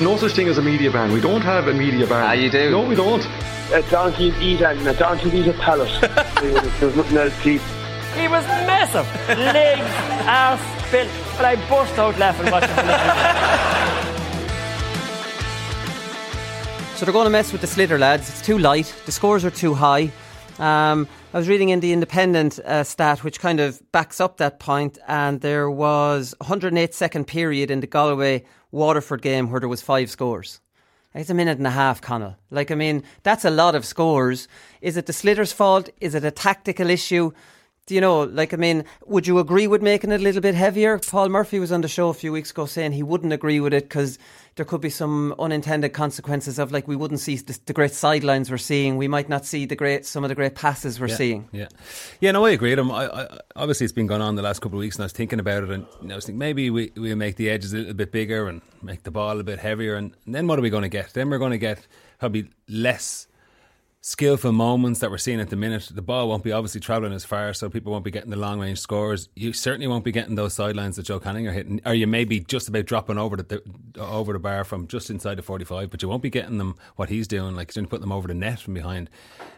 No such thing as a media ban. We don't have a media ban. Ah, you do? No, we don't. A donkey's eat and a donkey's eat a pallet. There's nothing else to eat. He was massive. Legs, ass, built. But I burst out laughing watching him. So they're going to mess with the sliotar, lads. It's too light. The scores are too high. Um, I was reading in the Independent uh, stat, which kind of backs up that point, and there was 108 second period in the Galway Waterford game where there was five scores. It's a minute and a half, Conal. Like, I mean, that's a lot of scores. Is it the Sliotar's fault? Is it a tactical issue? Do you know, like, I mean, would you agree with making it a little bit heavier? Paul Murphy was on the show a few weeks ago saying he wouldn't agree with it because there could be some unintended consequences of, like, we wouldn't see the, the great sidelines we're seeing. We might not see the great, some of the great passes we're yeah, seeing. Yeah, yeah. No, I agree with him. I, I, obviously, it's been going on the last couple of weeks, and I was thinking about it, and you know, I was thinking maybe we we make the edges a little bit bigger and make the ball a bit heavier, and, and then what are we going to get? Then we're going to get probably less skillful moments that we're seeing at the minute. The ball won't be obviously travelling as far, so people won't be getting the long range scores. You certainly won't be getting those sidelines that Joe Canning are hitting, or you may be just about dropping over the, the over the bar from just inside the forty five, but you won't be getting them what he's doing, like he's going to put them over the net from behind.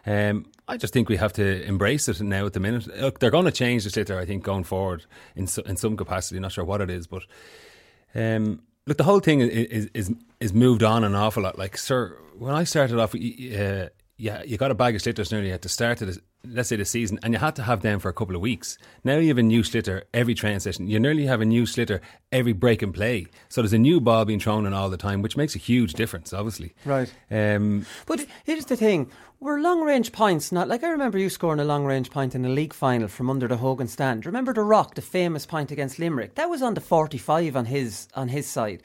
Um, I just think we have to embrace it now at the minute. Look, they're going to change the sliotar, I think, going forward in so, in some capacity. Not sure what it is, but. Um, look, the whole thing is, is is moved on an awful lot. Like, sir, when I started off, uh, yeah, you got a bag of sliotars nearly at the start of the, let's say the season, and you had to have them for a couple of weeks. Now you have a new sliotar every session. You nearly have a new sliotar every break and play. So there's a new ball being thrown in all the time, which makes a huge difference, obviously. Right. Um, But here's the thing: we're long range points. Not like I remember you scoring a long range point in a league final from under the Hogan stand. Remember the Rock, the famous point against Limerick? That was on the forty-five on his on his side.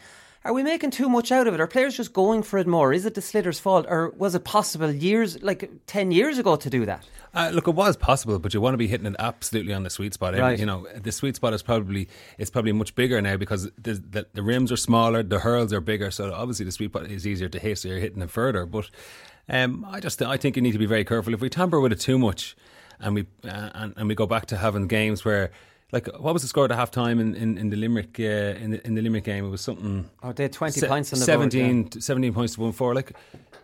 Are we making too much out of it? Are players just going for it more? Is it the Sliotar's fault, or was it possible years, like ten years ago, to do that? Uh, look, it was possible, but you want to be hitting it absolutely on the sweet spot. Right. You know, the sweet spot is probably it's probably much bigger now because the, the the rims are smaller, the hurls are bigger, so obviously the sweet spot is easier to hit, so you're hitting it further. But um, I just I think you need to be very careful. If we tamper with it too much, and we uh, and, and we go back to having games where. Like what was the score at half time in, in, in the Limerick uh, in the in the Limerick game? It was something. Oh, they had 20 se- points on the board, 17, yeah. 17 points to one four. Like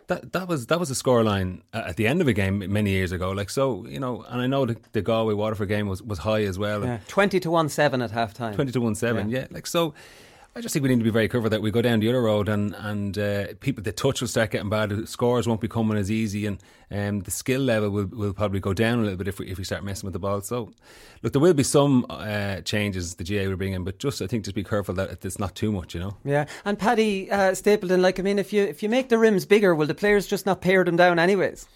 that that was that was a scoreline at the end of a game many years ago. Like so, you know, and I know the, the Galway Waterford game was, was high as well. Yeah, twenty to one seven at half time. Twenty to one seven, yeah. Like so, I just think we need to be very careful that we go down the other road and and uh, people the touch will start getting bad. Scores won't be coming as easy, and um, the skill level will, will probably go down a little bit if we if we start messing with the ball. So, look, there will be some uh, changes the GA will bring in, but just I think just be careful that it's not too much. You know. Yeah, and Paddy uh, Stapleton, like I mean, if you if you make the rims bigger, will the players just not pare them down anyways?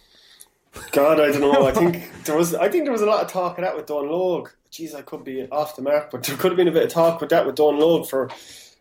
God, I don't know. I think there was. I think there was a lot of talk of that with Dónal Óg. Jeez, I could be off the mark, but there could have been a bit of talk with that with Dónal Óg for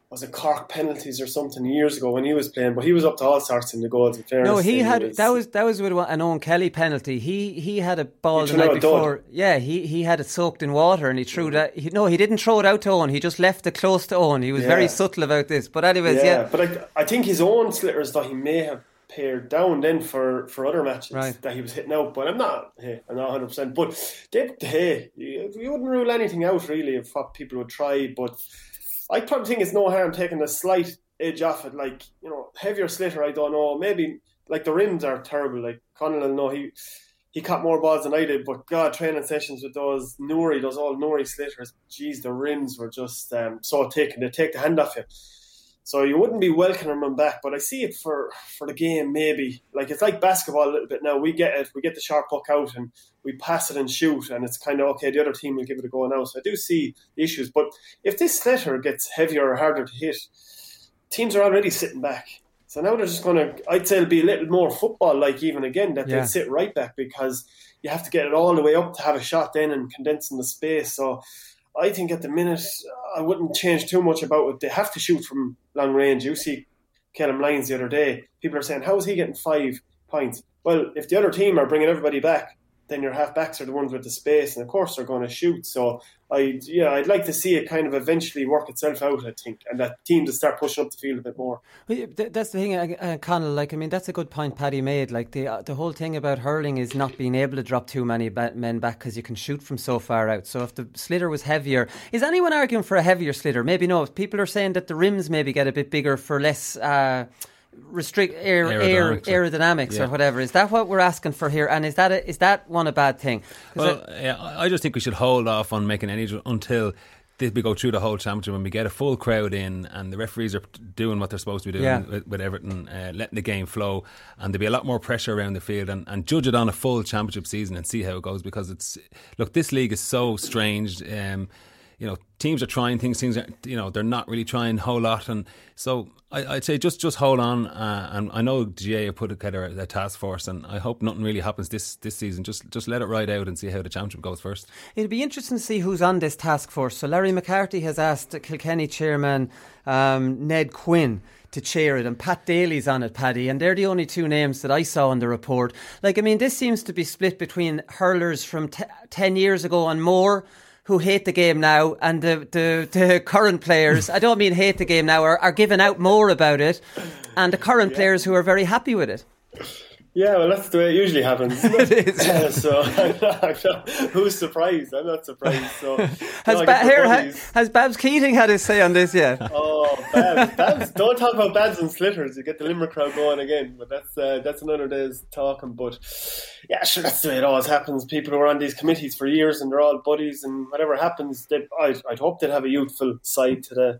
was it Cork penalties or something years ago when he was playing. But he was up to all sorts in the goals. In fairness, No, he had that was that was with an Eoin Kelly penalty. He he had a ball the night before. Yeah, he he had it soaked in water and he threw that. He, no, he didn't throw it out to Eoin. He just left it close to Eoin. He was Yeah. very subtle about this. But anyways, yeah, But I, I think his own sliotars that he may have pared down then for, for other matches Right. that he was hitting out. But I'm not. Hey, I'm not 100. percent But they, hey, you, you wouldn't rule anything out really of what people would try. But I probably think it's no harm taking a slight edge off it. Like you know, heavier sliotar. I don't know. Maybe like the rims are terrible. Like Conal know he. He caught more balls than I did, but God, training sessions with those Nuri, those old Nuri sliotars, geez, the rims were just um, so thick and they take the hand off you. So you wouldn't be welcoming them back, but I see it for, for the game maybe. Like it's like basketball a little bit now. We get it, we get the sharp puck out and we pass it and shoot, and it's kind of okay. The other team will give it a go now. So I do see the issues, but if this sliotar gets heavier or harder to hit, teams are already sitting back. So now they're just going to, I'd say it'll be a little more football like even again, that Yeah. they'll sit right back because you have to get it all the way up to have a shot then and condensing the space. So I think at the minute, I wouldn't change too much about it. They have to shoot from long range. You see Calum Lyons the other day, people are saying, how is he getting five points? Well, if the other team are bringing everybody back, then your half backs are the ones with the space, and of course they're going to shoot. So I, yeah, I'd like to see it kind of eventually work itself out. I think, and that team to start pushing up the field a bit more. That's the thing, uh, Conal. Like, I mean, that's a good point Paddy made. Like, the uh, the whole thing about hurling is not being able to drop too many men back because you can shoot from so far out. So if the sliotar was heavier, is anyone arguing for a heavier sliotar? Maybe no. People are saying that the rims maybe get a bit bigger for less. Uh, Restrict air, air Aerodynamics, aerodynamics yeah. or whatever. Is that what we're asking for here? And is that a, is that one a bad thing? Well, I- yeah, I just think we should hold off on making any until we go through the whole championship when we get a full crowd in and the referees are doing what they're supposed to be doing Yeah. with, with Everton, uh, letting the game flow, and there'll be a lot more pressure around the field and, and judge it on a full championship season and see how it goes because it's look this league is so strange. Um, you know, teams are trying things. Things are, you know, they're not really trying a whole lot, and so I, I'd say just just hold on. Uh, and I know GA have put together a, a task force, and I hope nothing really happens this this season. Just just let it ride out and see how the championship goes first. It'll be interesting to see who's on this task force. So Larry McCarthy has asked Kilkenny chairman um, Ned Quinn to chair it, and Pat Daly's on it, Paddy, and they're the only two names that I saw in the report. Like, I mean, this seems to be split between hurlers from t- ten years ago and more. Who hate the game now, and the, the, the current players, I don't mean hate the game now, are, are giving out more about it, and the current players who are very happy with it. Yeah, well, that's the way it usually happens. It? is. so, not, not, who's surprised? I'm not surprised. So, Has, no, ba- here, ha- has Babs Keating had his say on this yet? Oh, Babs, Babs, don't talk about Babs and Sliotars. You get the Limerick crowd going again, but that's uh, that's another day's talking. But yeah, sure, that's the way it always happens. People who are on these committees for years and they're all buddies, and whatever happens, they, I'd, I'd hope they'd have a youthful side to the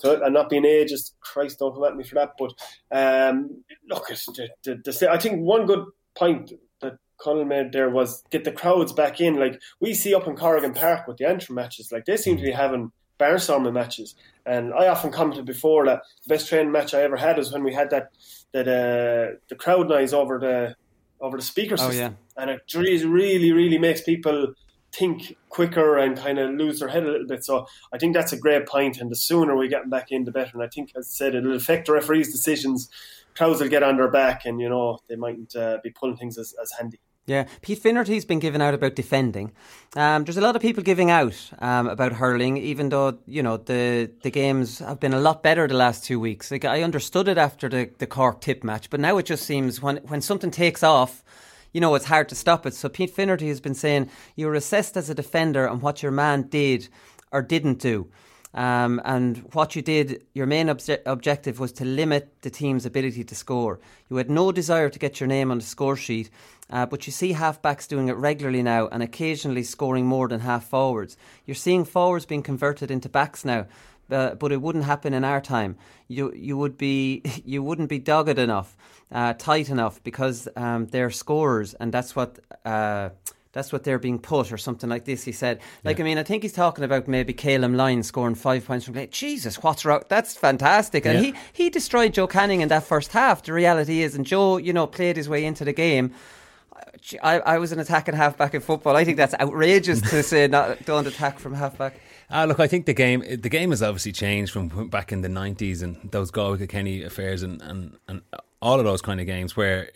to it and not being ageist. Christ, don't come at me for that. But um, look, the, the, the, I think one good point that Colin made there was get the crowds back in. Like we see up in Corrigan Park with the Antrim matches, like they seem to be having barnstorming matches. And I often commented before that the best training match I ever had was when we had that that uh, the crowd noise over the over the speaker Oh, yeah. and it really, really, really makes people think quicker and kind of lose their head a little bit. So I think that's a great point, and the sooner we get them back in, the better. And I think, as I said, it'll affect the referees' decisions. Crowds will get on their back, and you know they mightn't uh, be pulling things as, as handy. Yeah, Pete Finnerty's been giving out about defending. Um, there's a lot of people giving out um, about hurling, even though you know the the games have been a lot better the last two weeks. Like I understood it after the, the Cork tip match, but now it just seems when when something takes off, you know it's hard to stop it. So Pete Finnerty has been saying you're assessed as a defender on what your man did or didn't do. Um, and what you did, your main obje- objective was to limit the team's ability to score. You had no desire to get your name on the score sheet, uh, but you see halfbacks doing it regularly now and occasionally scoring more than half forwards. You're seeing forwards being converted into backs now. Uh, but it wouldn't happen in our time. You you would be you wouldn't be dogged enough, uh, tight enough because um, they're scorers, and that's what uh, that's what they're being put or something like this. He said, like I mean, I think he's talking about maybe Calum Lyons scoring five points from play. Jesus, what's wrong? That's fantastic, and Yeah. he he destroyed Joe Canning in that first half. The reality is, and Joe, you know, played his way into the game. I, I was an attacking halfback in football. I think that's outrageous to say not don't attack from halfback. Ah, look, I think the game the game has obviously changed from back in the nineties and those Galway Kenny affairs and, and, and all of those kind of games where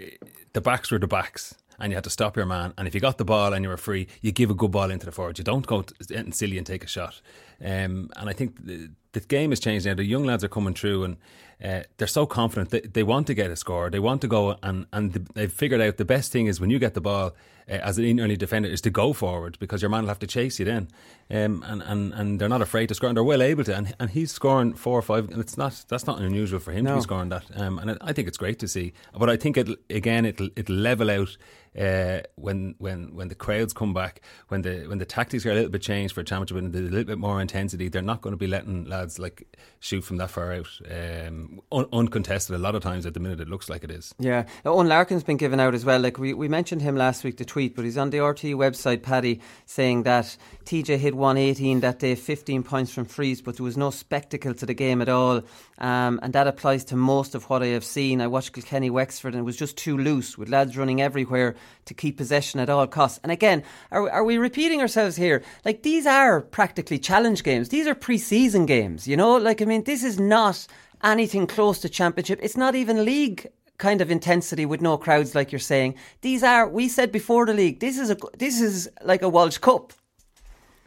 the backs were the backs and you had to stop your man. And if you got the ball and you were free, you give a good ball into the forward. You don't go and silly and take a shot. Um, and I think the, the game has changed now. The young lads are coming through and uh, they're so confident. They, they want to get a score. They want to go and and they've figured out the best thing is when you get the ball uh, as an early defender is to go forward because your man will have to chase you then. Um, and, and, and they're not afraid to score and they're well able to. And, and he's scoring four or five. And it's not that's not unusual for him to No. be scoring that. Um, and I, I think it's great to see. But I think it again it'll it'll level out uh, when when when the crowds come back, when the when the tactics are a little bit changed for a championship and there's a little bit more intensity, they're not going to be letting lads like shoot from that far out. Um, un- uncontested a lot of times at the minute. It looks like it is. Yeah, Eoin Larkin's been given out as well. Like we, we mentioned him last week, the tweet, but he's on the RT website, Paddy, saying that TJ hit 118 that day, 15 points from frees, but there was no spectacle to the game at all. Um, and that applies to most of what I have seen. I watched Kilkenny Wexford and it was just too loose with lads running everywhere to keep possession at all costs. And again, are, are we repeating ourselves here? Like these are practically challenge games. These are pre-season games, you know? Like, I mean, this is not anything close to championship. It's not even league kind of intensity with no crowds like you're saying. These are we said before the league. This is a this is like a Walsh Cup.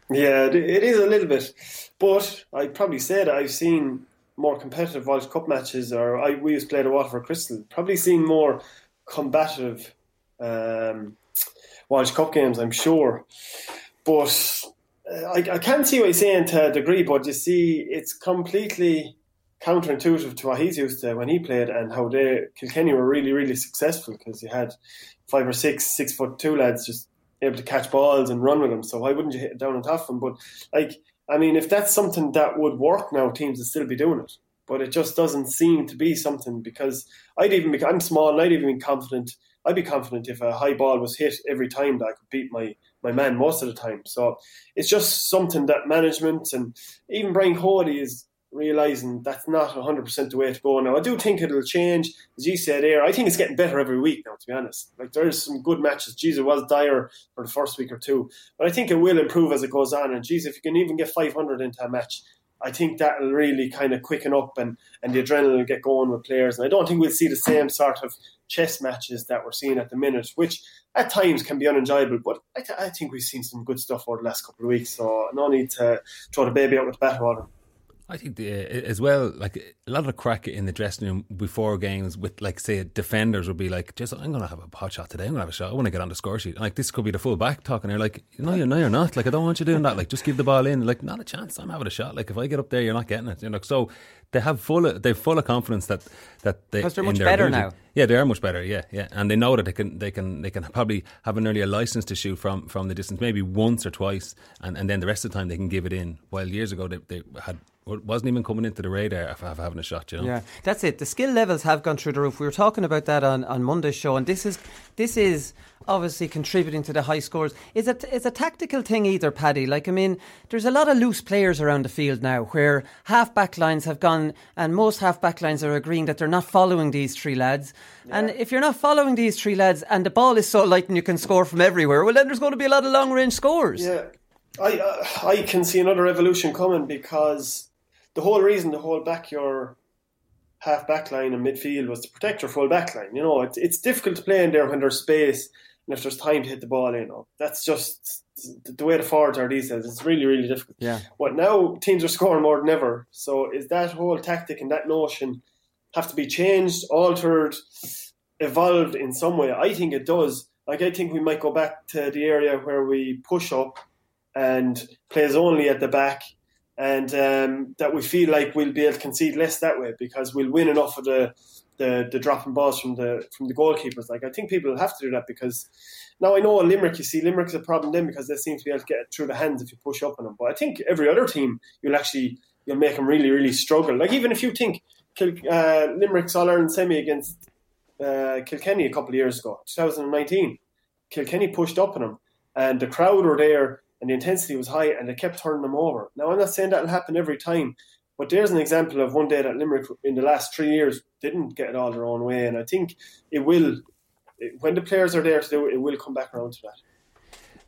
Yeah, it is a little bit, but I'd probably said I've seen more competitive Walsh Cup matches, or I we used to play the Waterford Crystal. Probably seen more combative um, Walsh Cup games, I'm sure. But I, I can see what you're saying to a degree, but you see, it's completely counterintuitive to what he's used to when he played and how they Kilkenny were really, really successful because you had five or six six foot two lads just able to catch balls and run with them. So why wouldn't you hit it down on top of them? But like, I mean, if that's something that would work now, teams would still be doing it. But it just doesn't seem to be something because I'd even be I'm small and I'd even be confident. I'd be confident if a high ball was hit every time that I could beat my my man most of the time. So it's just something that management and even Brian Cody is realizing that's not 100% the way to go now. I do think it'll change. As you said there, I think it's getting better every week now, to be honest. Like, there's some good matches. Jeez, it was dire for the first week or two. But I think it will improve as it goes on. And, jeez, if you can even get 500 into a match, I think that'll really kind of quicken up and, and the adrenaline will get going with players. And I don't think we'll see the same sort of chess matches that we're seeing at the minute, which at times can be unenjoyable. But I, th- I think we've seen some good stuff over the last couple of weeks. So no need to throw the baby out with the bathwater. I think the, eh, as well, like a lot of the crack in the dressing room before games with, like, say, defenders would be like, "Just, I'm going to have a pot shot today. I'm going to have a shot. I want to get on the score sheet." And like this could be the full back talking. They're like, "No, you're no, you're not. Like, I don't want you doing that. Like, just give the ball in. Like, not a chance. I'm having a shot. Like, if I get up there, you're not getting it. You know." So they have full, of, they've full of confidence that that they because they're much better ability. now. Yeah, they are much better. Yeah, yeah, and they know that they can, they can, they can probably have an earlier license to shoot from from the distance, maybe once or twice, and, and then the rest of the time they can give it in. While years ago they, they had wasn't even coming into the radar of, of having a shot. You know? Yeah, that's it. The skill levels have gone through the roof. We were talking about that on, on Monday's show, and this is this is obviously contributing to the high scores. Is it is a tactical thing either, Paddy? Like I mean, there's a lot of loose players around the field now, where half back lines have gone, and most half back lines are agreeing that they're not following these three lads. Yeah. And if you're not following these three lads, and the ball is so light and you can score from everywhere, well then there's going to be a lot of long range scores. Yeah. I uh, I can see another evolution coming because the whole reason to hold back your half back line and midfield was to protect your full back line. You know, it's it's difficult to play in there when there's space and if there's time to hit the ball. You know, that's just the way the forwards are these days. It's really really difficult. Yeah. But now teams are scoring more than ever. So is that whole tactic and that notion have to be changed, altered, evolved in some way? I think it does. Like I think we might go back to the area where we push up and plays only at the back and um, that we feel like we'll be able to concede less that way because we'll win enough of the, the, the dropping balls from the from the goalkeepers. Like I think people have to do that because now I know Limerick. You see, Limerick's a problem then because they seem to be able to get it through the hands if you push up on them. But I think every other team you'll actually you'll make them really really struggle. Like even if you think uh, Limerick's All Ireland semi against uh, Kilkenny a couple of years ago, 2019, Kilkenny pushed up on them and the crowd were there and the intensity was high and they kept turning them over. Now, I'm not saying that'll happen every time, but there's an example of one day that Limerick in the last three years didn't get it all their own way. And I think it will, when the players are there to do it, it will come back around to that.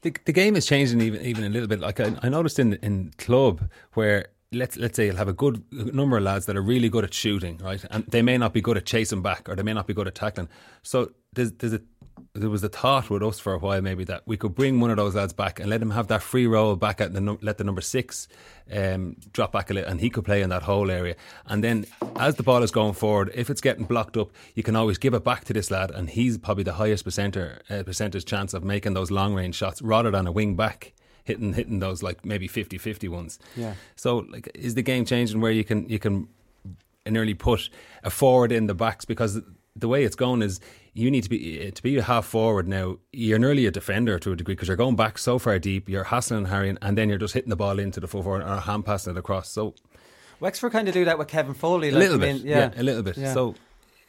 The, the game is changing even even a little bit. Like I, I noticed in in club where let's let's say you'll have a good number of lads that are really good at shooting, right? And they may not be good at chasing back, or they may not be good at tackling. So there's there's a there was a thought with us for a while maybe that we could bring one of those lads back and let him have that free roll back at the let the number six um, drop back a little and he could play in that whole area. And then as the ball is going forward if it's getting blocked up you can always give it back to this lad and he's probably the highest percenter, uh, percentage chance of making those long range shots rather than a wing back hitting hitting those like maybe 50-50 ones. Yeah. So like is the game changing where you can you can nearly put a forward in the backs? Because the way it's going is you need to be to be a half forward now. You're nearly a defender to a degree because you're going back so far deep. You're hassling and harrying, and then you're just hitting the ball into the full forward or hand passing it across. So Wexford kind of do that with Kevin Foley. a like, little I mean, bit, yeah. a little bit. Yeah. So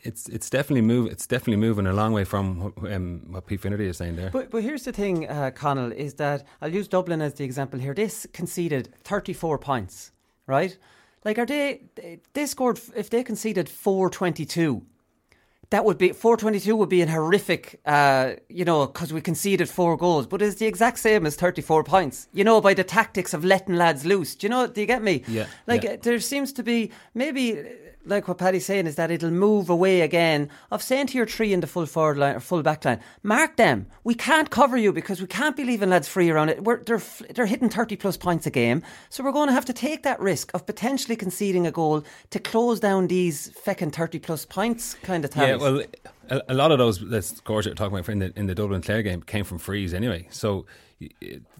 it's it's definitely move. It's definitely moving a long way from what, um, what Pete Finnerty is saying there. But, but here's the thing, uh, Conal, is that I'll use Dublin as the example here. They s- conceded 34 points, right? Like, are they, they, they scored, if they conceded 422, that would be, 422 would be an horrific, uh, you know, because we conceded four goals, but it's the exact same as 34 points, you know, by the tactics of letting lads loose. Do you know, do you get me? Yeah, Like, yeah. there seems to be, maybe, like what Paddy's saying, is that it'll move away again of saying to your three in the full forward line or full back line, mark them. We can't cover you because we can't be leaving lads free around it. We're, they're, they're hitting 30 plus points a game. So we're going to have to take that risk of potentially conceding a goal to close down these feckin' 30 plus points kind of tallies. Yeah, well, a, a lot of those scores you're talking about in the in the Dublin Clare game came from frees anyway. So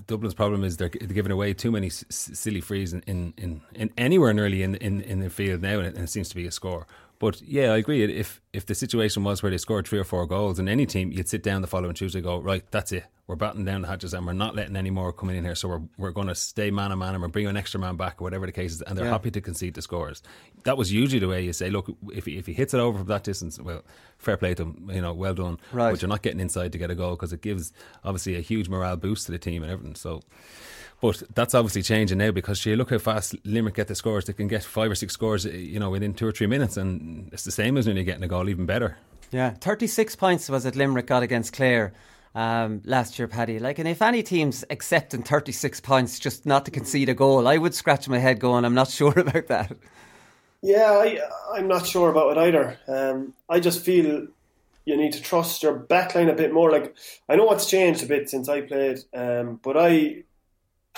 Dublin's problem is they're, giving away too many s- silly frees in, in, in, in anywhere nearly in, in in the field now, and it, and it seems to be a score. But yeah, I agree. If if the situation was where they scored three or four goals in any team, you'd sit down the following Tuesday, and go right, that's it. We're batting down the hatches, and we're not letting any more come in here. So we're we're going to stay man a man, and we're bringing an extra man back, or whatever the case is. And they're Yeah. happy to concede the scores. That was usually the way you say, look, if he, if he hits it over from that distance, well, fair play to him, you know, well done. Right. But you're not getting inside to get a goal because it gives obviously a huge morale boost to the team and everything. So. But that's obviously changing now because you look how fast Limerick get the scores. They can get five or six scores, you know, within two or three minutes, and it's the same as nearly getting a goal, even better. Yeah, 36 points was it Limerick got against Clare um, last year, Paddy. Like, and if any team's accepting 36 points just not to concede a goal, I would scratch my head going, I'm not sure about that. Yeah, I, I'm not sure about it either. Um, I just feel you need to trust your backline a bit more. Like I know what's changed a bit since I played, um, but I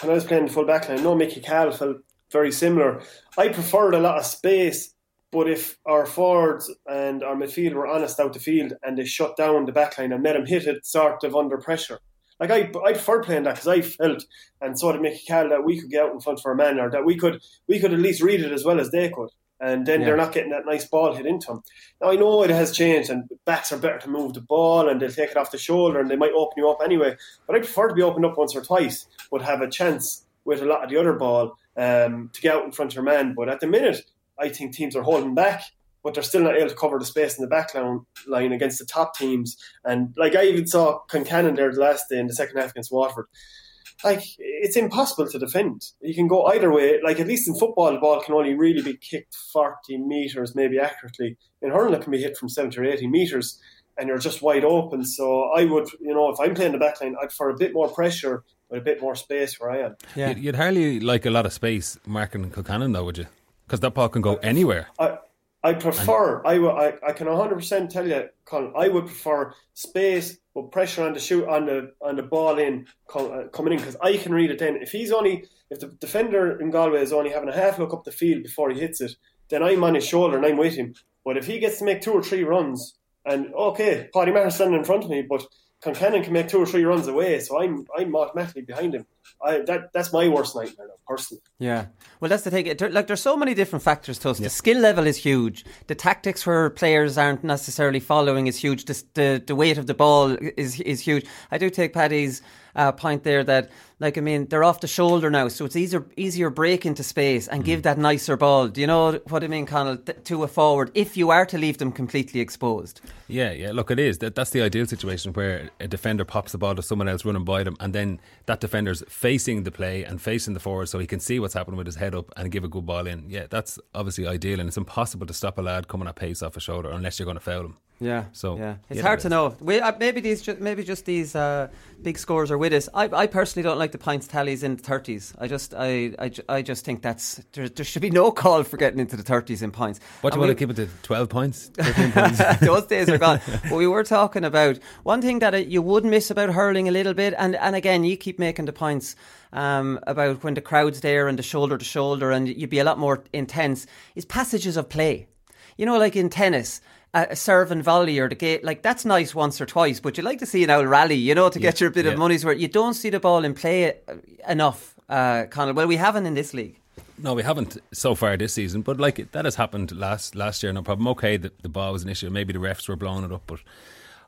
when I was playing the full backline, I know Mickey Cahill felt very similar. I preferred a lot of space, but if our forwards and our midfield were honest out the field and they shut down the backline and let them hit it sort of under pressure. Like I, I prefer playing that because I felt, and so did Mickey Cahill, that we could get out in front for a man, or that we could, we could at least read it as well as they could, and then Yeah. they're not getting that nice ball hit into them. Now I know it has changed, and backs are better to move the ball, and they'll take it off the shoulder, and they might open you up anyway. But I prefer to be opened up once or twice, but have a chance with a lot of the other ball um, to get out in front of your man. But at the minute, I think teams are holding back, but they're still not able to cover the space in the back line, line against the top teams. And like I even saw Concannon there the last day in the second half against Waterford. Like it's impossible to defend. You can go either way. Like at least in football, the ball can only really be kicked forty meters, maybe accurately. In hurling, it can be hit from seventy or eighty meters, and you're just wide open. So I would, you know, if I'm playing the back line, I'd for a bit more pressure with a bit more space where I am. Yeah. You'd, you'd hardly like a lot of space marking Kilcannon, though, would you? Because that ball can go anywhere. I I prefer. I, will- I can hundred percent tell you, Colin. I would prefer space with pressure on the shoot on the on the ball in uh, coming in because I can read it. Then if he's only if the defender in Galway is only having a half look up the field before he hits it, then I'm on his shoulder and I'm with him. But if he gets to make two or three runs, and okay, Paddy Maher's standing in front of me, but Concannon can make two or three runs away, so I'm I'm automatically behind him. I that that's my worst nightmare now, personally. Yeah. Well, that's the thing. There- Like, there's so many different factors to us. The skill level is huge. The tactics where players aren't necessarily following is huge. The, the, the weight of the ball is is huge. I do take Paddy's uh, point there that, like, I mean, they're off the shoulder now, so it's easier easier break into space and give that nicer ball. Do you know what I mean, Conal? Th- To a forward, if you are to leave them completely exposed. Yeah, yeah. Look, it is. That, that's the ideal situation where a defender pops the ball to someone else running by them, and then that defender's facing the play and facing the forward, so he can see what's happening with his head up and give a good ball in. Yeah, that's obviously ideal, and it's impossible to stop a lad coming at pace off a shoulder unless you're going to foul him. Yeah. So, yeah, it's hard that to know. We, uh, maybe these, ju- maybe just these uh, big scores are with us. I, I personally don't like the pints tallies in the thirties. I just, I, I, I just think that's there, there should be no call for getting into the thirties in pints. What do you want to keep it to? Twelve points, thirteen points. Those days are gone. But we were talking about one thing that uh, you would miss about hurling a little bit, and, and again, you keep making the points um, about when the crowd's there and the shoulder to shoulder, and you'd be a lot more intense. Is passages of play. You know, like in tennis, serve and volley or the gate, like that's nice once or twice, but you like to see an old rally, you know, to get your bit yeah. of money's worth. You don't see the ball in play uh, enough, uh, Conor. Well, we haven't in this league. No, we haven't so far this season, but like that has happened last last year. No problem. Okay, the, the ball was an issue. Maybe the refs were blowing it up, but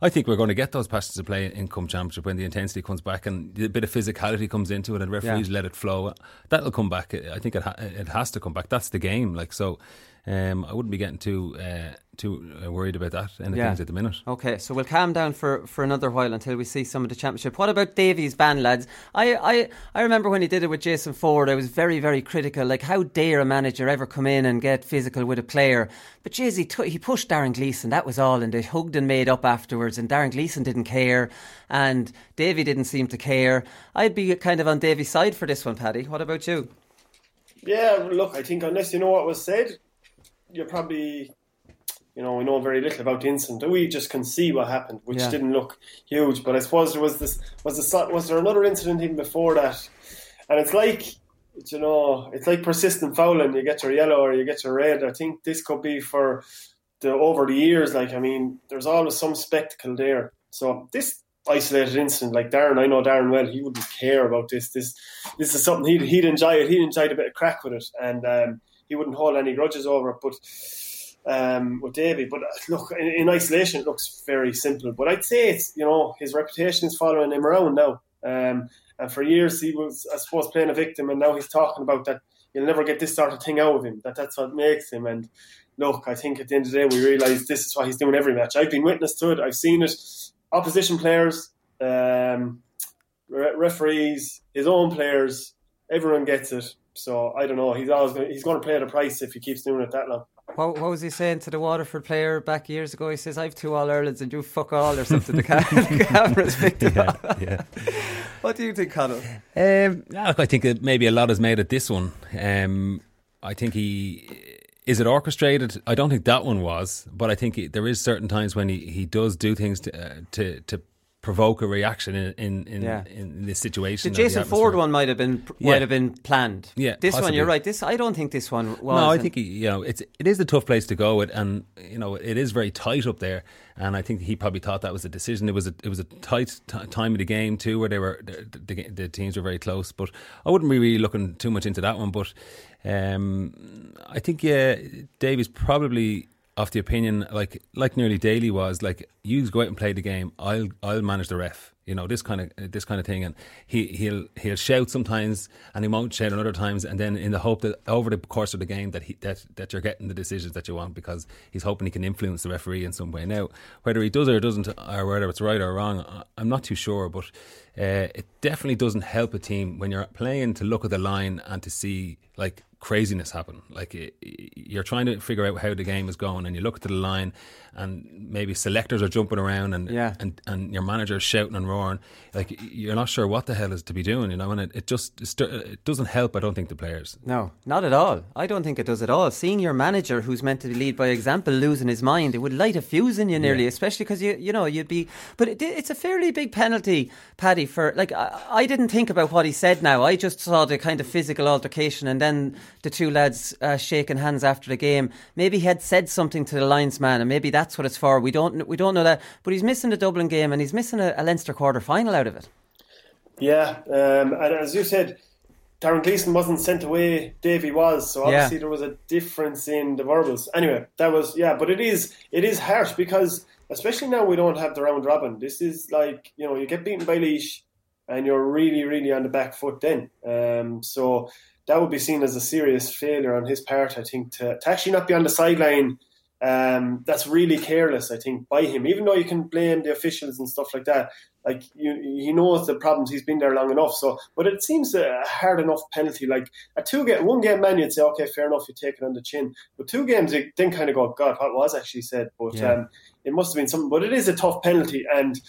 I think we're going to get those passages of play in come championship when the intensity comes back and a bit of physicality comes into it and referees Yeah. let it flow. That'll come back. I think it ha- it has to come back. That's the game. Like so, um, I wouldn't be getting too uh, too uh, worried about that end of Yeah. things at the minute. Okay, so we'll calm down for, for another while until we see some of the championship. What about Davy's ban, lads? I, I, I remember when he did it with Jason Forde, I was very, very critical. Like, how dare a manager ever come in and get physical with a player? But jeez, he, t- he pushed Darren Gleeson, that was all, and they hugged and made up afterwards, and Darren Gleeson didn't care, and Davy didn't seem to care. I'd be kind of on Davy's side for this one, Paddy. What about you? Yeah, look, I think unless you know what was said, you're probably, you know, we know very little about the incident. We just can see what happened, which Yeah. didn't look huge. But I suppose there was this was this was there another incident even before that, and it's like. You know, it's like persistent fouling. You get your yellow or you get your red. I think this could be for the over the years. Like, I mean, there's always some spectacle there. So this isolated incident, like Darren, I know Darren well. He wouldn't care about this. This this is something he'd he'd enjoy it. He'd enjoy a bit of crack with it, and um, he wouldn't hold any grudges over it. But um, with Davy, but uh, look, in, in isolation, it looks very simple. But I'd say it's you know his reputation is following him around now. Um, and for years he was, I suppose, playing a victim, and now he's talking about that you'll never get this sort of thing out of him. That that's what makes him. And look, I think at the end of the day, we realise this is what he's doing every match. I've been witness to it. I've seen it. Opposition players, um, re- referees, his own players, everyone gets it. So I don't know. He's always gonna, he's going to pay the price if he keeps doing it that long. What, what was he saying to the Waterford player back years ago? He says, "I've two All Irelands and you fuck all," or something. The, cam- the cameras picked it up. yeah. What do you think, Conor? Um, yeah, look, I think that maybe a lot is made at this one. Um, I think he is it orchestrated. I don't think that one was, but I think he, there is certain times when he, he does do things to uh, to to provoke a reaction in in in, Yeah. in this situation. The or the Jason Forde one might have been Yeah. might have been planned. Yeah, this one you're right. This I don't think this one was. No, I think he, you know it's it is a tough place to go with, and you know it is very tight up there. And I think he probably thought that was a decision. It was a it was a tight t- time of the game too, where they were the, the, the teams were very close. But I wouldn't be really looking too much into that one. But um, I think yeah, Davies probably of the opinion like like nearly daily was like you go out and play the game. I'll I'll manage the ref. You know this kind of this kind of thing, and he he'll he'll shout sometimes, and he won't shout other times, and then in the hope that over the course of the game that he that that you're getting the decisions that you want because he's hoping he can influence the referee in some way. Now whether he does or doesn't, or whether it's right or wrong, I'm not too sure, but uh, it definitely doesn't help a team when you're playing to look at the line and to see like craziness happen. Like you're trying to figure out how the game is going, and you look at the line, and maybe selectors are jumping around, and Yeah. and and your manager is shouting and roaring. Like you're not sure what the hell is to be doing, you know. And it, it just it doesn't help. I don't think the players. No, not at all. I don't think it does at all. Seeing your manager, who's meant to lead by example, losing his mind, it would light a fuse in you nearly, especially because you, you know, you'd be. But it, it's a fairly big penalty, Paddy. For like, I, I didn't think about what he said. Now, I just saw the kind of physical altercation, and then the two lads uh, shaking hands after the game. Maybe he had said something to the linesman, and maybe that's what it's for. We don't, we don't know that. But he's missing the Dublin game, and he's missing a, a Leinster quarter final out of it. Yeah, um, and as you said, Darren Gleeson wasn't sent away. Davy was, so obviously Yeah. there was a difference in the verbals. Anyway, that was yeah, but it is it is harsh because especially now we don't have the round robin. This is like you know you get beaten by Laois, and you're really really on the back foot then. Um, so that would be seen as a serious failure on his part. I think to, to actually not be on the sideline. Um, that's really careless, I think, by him. Even though you can blame the officials and stuff like that, like you, he knows the problems. He's been there long enough. So, but it seems a hard enough penalty. Like a two game, one game man, you'd say, okay, fair enough, you take it on the chin. But two games, you then kind of go, God, what was actually said? But Yeah. um, it must have been something. But it is a tough penalty, and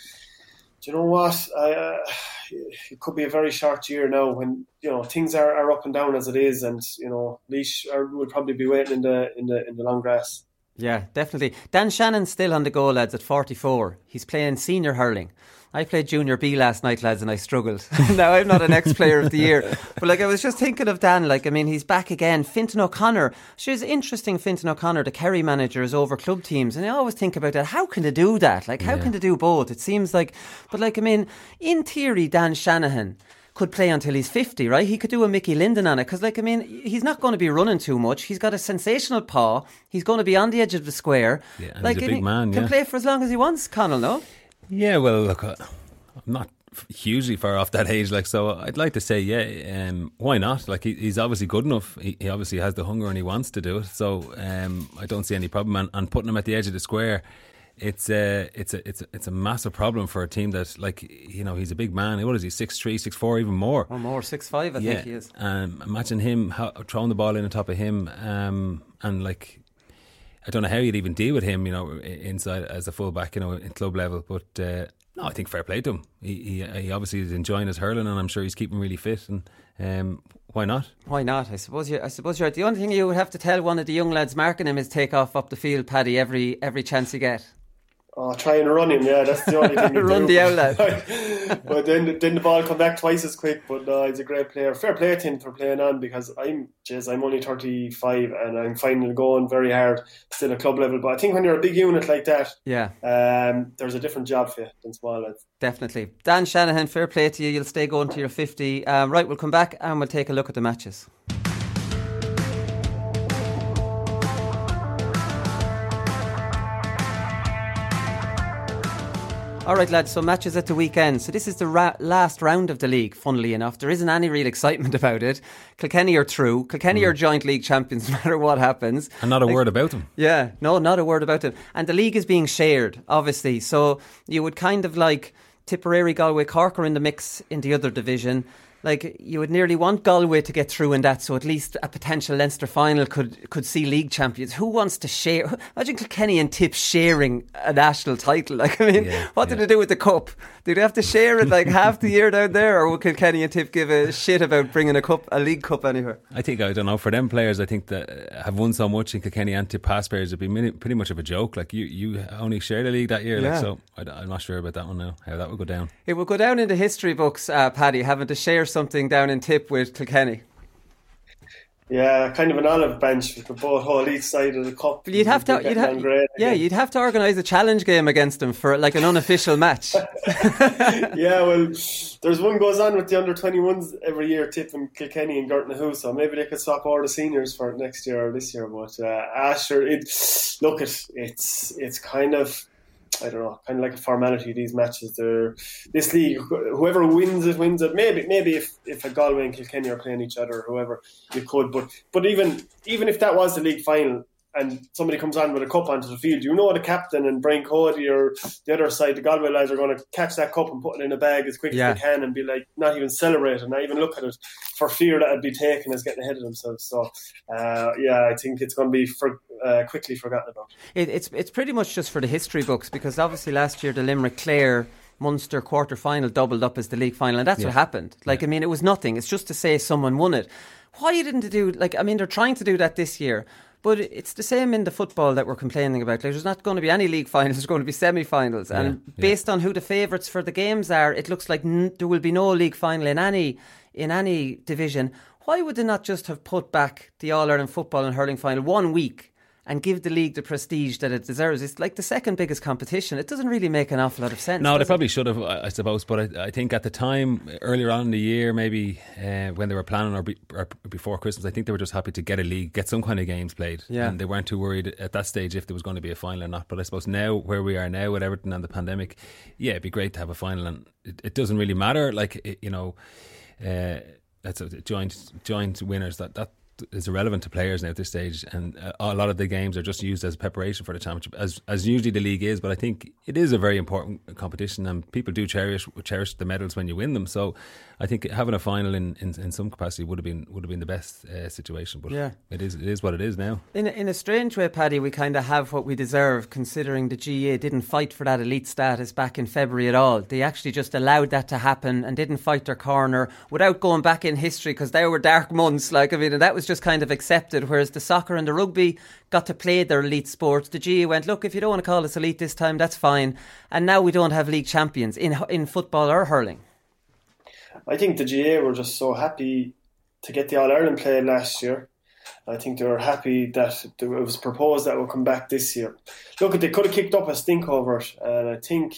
do you know what? I, uh, it could be a very short year now when you know things are, are up and down as it is, and you know Laois would probably be waiting in the in the in the long grass. Yeah, definitely. Dan Shanahan's still on the go, lads, at 44. He's playing senior hurling. I played junior B last night, lads, and I struggled. now, I'm not an ex player of the year. But, like, I was just thinking of Dan. Like, I mean, he's back again. Fintan O'Connor. She's interesting, Fintan O'Connor, the Kerry manager, is over club teams. And I always think about that. How can they do that? Like, how can they do both? It seems like. But, like, I mean, in theory, Dan Shanahan could play until he's 50, right? He could do a Mickey Linden on it because, like, I mean, he's not going to be running too much. He's got a sensational paw. He's going to be on the edge of the square. Yeah, like, he's a big he man, Can yeah. play for as long as he wants, Conal, no? Yeah, well, look, uh, I'm not hugely far off that age. Like, so I'd like to say, yeah, um, why not? Like, he, he's obviously good enough. He, he, obviously has the hunger and he wants to do it. So um, I don't see any problem. And, and, putting him at the edge of the square, it's a, it's a, it's a, it's a massive problem for a team that, like, you know, he's a big man. What is he? Six three, six four, even more. Or more, six five. I yeah. think he is. Um, imagine him how, throwing the ball in on top of him, um, and like. I don't know how you'd even deal with him, you know, inside as a fullback, you know, in club level. But uh, no, I think fair play to him. He, he, he obviously is enjoying his hurling, and I'm sure he's keeping really fit. And um, why not? Why not? I suppose you. I suppose you're right. The only thing you would have to tell one of the young lads marking him is take off up the field, Paddy, every every chance you get. Oh, try and run him, yeah, that's the only thing. run do. Run the outlet. but then, then the ball come back twice as quick. But no, he's a great player. Fair play to him for playing on because I'm, jeez, I'm only 35 and I'm finding it going very hard still at club level. But I think when you're a big unit like that, yeah, um, there's a different job for you than small lads. Definitely. Dan Shanahan, fair play to you. You'll stay going to your 50. Um, right, we'll come back and we'll take a look at the matches. All right, lads. So matches at the weekend. So this is the ra- last round of the league. Funnily enough, there isn't any real excitement about it. Kilkenny are through. Kilkenny mm. are joint league champions, no matter what happens. And not a like, word about them. Yeah, no, not a word about them. And the league is being shared, obviously. So you would kind of like Tipperary, Galway, Cork are in the mix in the other division like you would nearly want Galway to get through in that, so at least a potential Leinster final could could see league champions. Who wants to share? Imagine Kilkenny and Tip sharing a national title. Like I mean, yeah, what yeah. did they do with the cup? Did they have to share it like half the year down there, or would Kilkenny and Tip give a shit about bringing a cup, a league cup anywhere? I think I don't know. For them players, I think that have won so much in Kilkenny and Tip past players, it'd be pretty much of a joke. Like you, you only shared a league that year, yeah. like, so I, am not sure about that one now. How that would go down. It will go down in the history books, uh, Paddy, having to share something down in Tip with Kilkenny. Yeah, kind of an olive bench with the both hold each side of the cup. You'd have to, you'd have, yeah, you'd have to organise a challenge game against them for like an unofficial match. yeah, well, there's one goes on with the under twenty ones every year, Tip and Kilkenny and Gortnahoe, so maybe they could swap all the seniors for next year or this year. But uh, Asher, it look it, it's it's kind of I don't know, kind of like a formality. These matches, they're this league. Whoever wins it wins it. Maybe, maybe if if a Galway and Kilkenny are playing each other, or whoever you could. But but even even if that was the league final, and somebody comes on with a cup onto the field, you know the captain and Brian Cody or the other side, the Galway lads are going to catch that cup and put it in a bag as quick yeah. as they can and be like, not even celebrate and not even look at it for fear that it'd be taken as getting ahead of themselves. So, uh, yeah, I think it's going to be for, uh, quickly forgotten about. It, it's it's pretty much just for the history books because obviously last year the Limerick Clare Munster quarter final doubled up as the league final, and that's yeah. what happened. Like, yeah. I mean, it was nothing. It's just to say someone won it. Why didn't they do like? I mean, they're trying to do that this year. But it's the same in the football that we're complaining about. Like, there's not going to be any league finals. There's going to be semi-finals, yeah, and based yeah. on who the favourites for the games are, it looks like n- there will be no league final in any in any division. Why would they not just have put back the All Ireland football and hurling final one week and give the league the prestige that it deserves. It's like the second biggest competition. It doesn't really make an awful lot of sense. No, they probably it? should have, I suppose. But I, I, think at the time, earlier on in the year, maybe uh, when they were planning or, be, or, before Christmas, I think they were just happy to get a league, get some kind of games played. Yeah. And they weren't too worried at that stage if there was going to be a final or not. But I suppose now, where we are now with everything and the pandemic, yeah, it'd be great to have a final. And it, it doesn't really matter. Like, it, you know, uh, that's a joint joint winners that that is irrelevant to players now at this stage, and uh, a lot of the games are just used as preparation for the championship, as as usually the league is. But I think it is a very important competition, and people do cherish cherish the medals when you win them. So I think having a final in, in, in some capacity would have been would have been the best uh, situation. But yeah. it is it is what it is now. In a, in a strange way, Paddy, we kind of have what we deserve, considering the GA didn't fight for that elite status back in February at all. They actually just allowed that to happen and didn't fight their corner without going back in history because there were dark months. Like I mean, and that was just kind of accepted. Whereas the soccer and the rugby got to play their elite sports. The GA went, look, if you don't want to call us elite this time, that's fine. And now we don't have league champions in in football or hurling. I think the GA were just so happy to get the All Ireland played last year. I think they were happy that it was proposed that we'll come back this year. Look, they could have kicked up a stink over it, and I think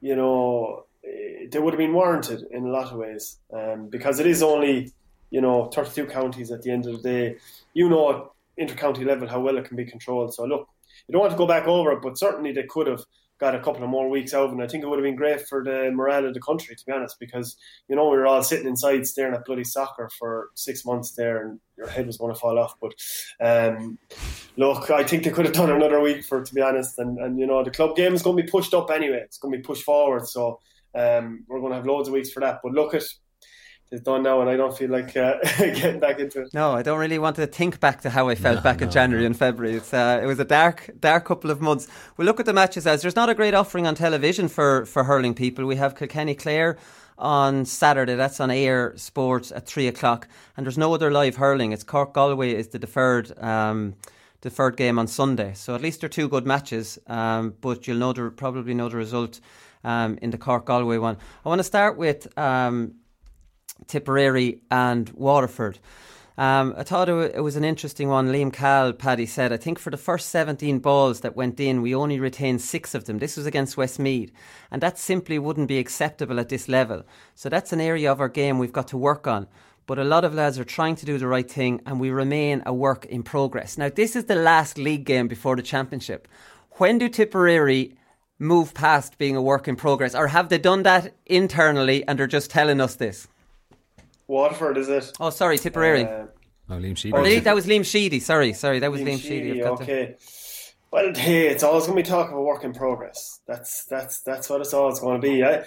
you know eh, they would have been warranted in a lot of ways um, because it is only you know 32 counties at the end of the day. You know at intercounty level how well it can be controlled. So look, you don't want to go back over it, but certainly they could have got a couple of more weeks out, and I think it would have been great for the morale of the country, to be honest, because you know we were all sitting inside staring at bloody soccer for six months there, and your head was going to fall off. But um, look, I think they could have done another week for, to be honest, and and you know the club game is going to be pushed up anyway; it's going to be pushed forward, so um, we're going to have loads of weeks for that. But look at it's done now, and I don't feel like uh, getting back into it. No, I don't really want to think back to how I felt no, back no, in January no. and February. It's uh, it was a dark, dark couple of months. We look at the matches as there's not a great offering on television for for hurling people. We have Kilkenny Clare on Saturday. That's on eir Sports at three o'clock, and there's no other live hurling. It's Cork Galway is the deferred. Um, deferred game on Sunday, so at least they're two good matches. Um, but you'll know the, probably know the result um, in the Cork Galway one. I want to start with um, Tipperary and Waterford. Um, I thought it was an interesting one. Liam Cahill, Paddy said, I think for the first 17 balls that went in, we only retained six of them. This was against Westmeath, and that simply wouldn't be acceptable at this level. So that's an area of our game we've got to work on. But a lot of lads are trying to do the right thing, and we remain a work in progress. Now, this is the last league game before the championship. When do Tipperary move past being a work in progress, or have they done that internally and are just telling us this? Waterford, is it? Oh, sorry, Tipperary. Uh, oh, Liam Sheedy. Oh, that was Liam Sheedy. Sorry, sorry, that was Liam, Liam Sheedy. Sheedy okay. To... Well, hey, it's always going to be talk of a work in progress. That's that's that's what it's always going to be. I,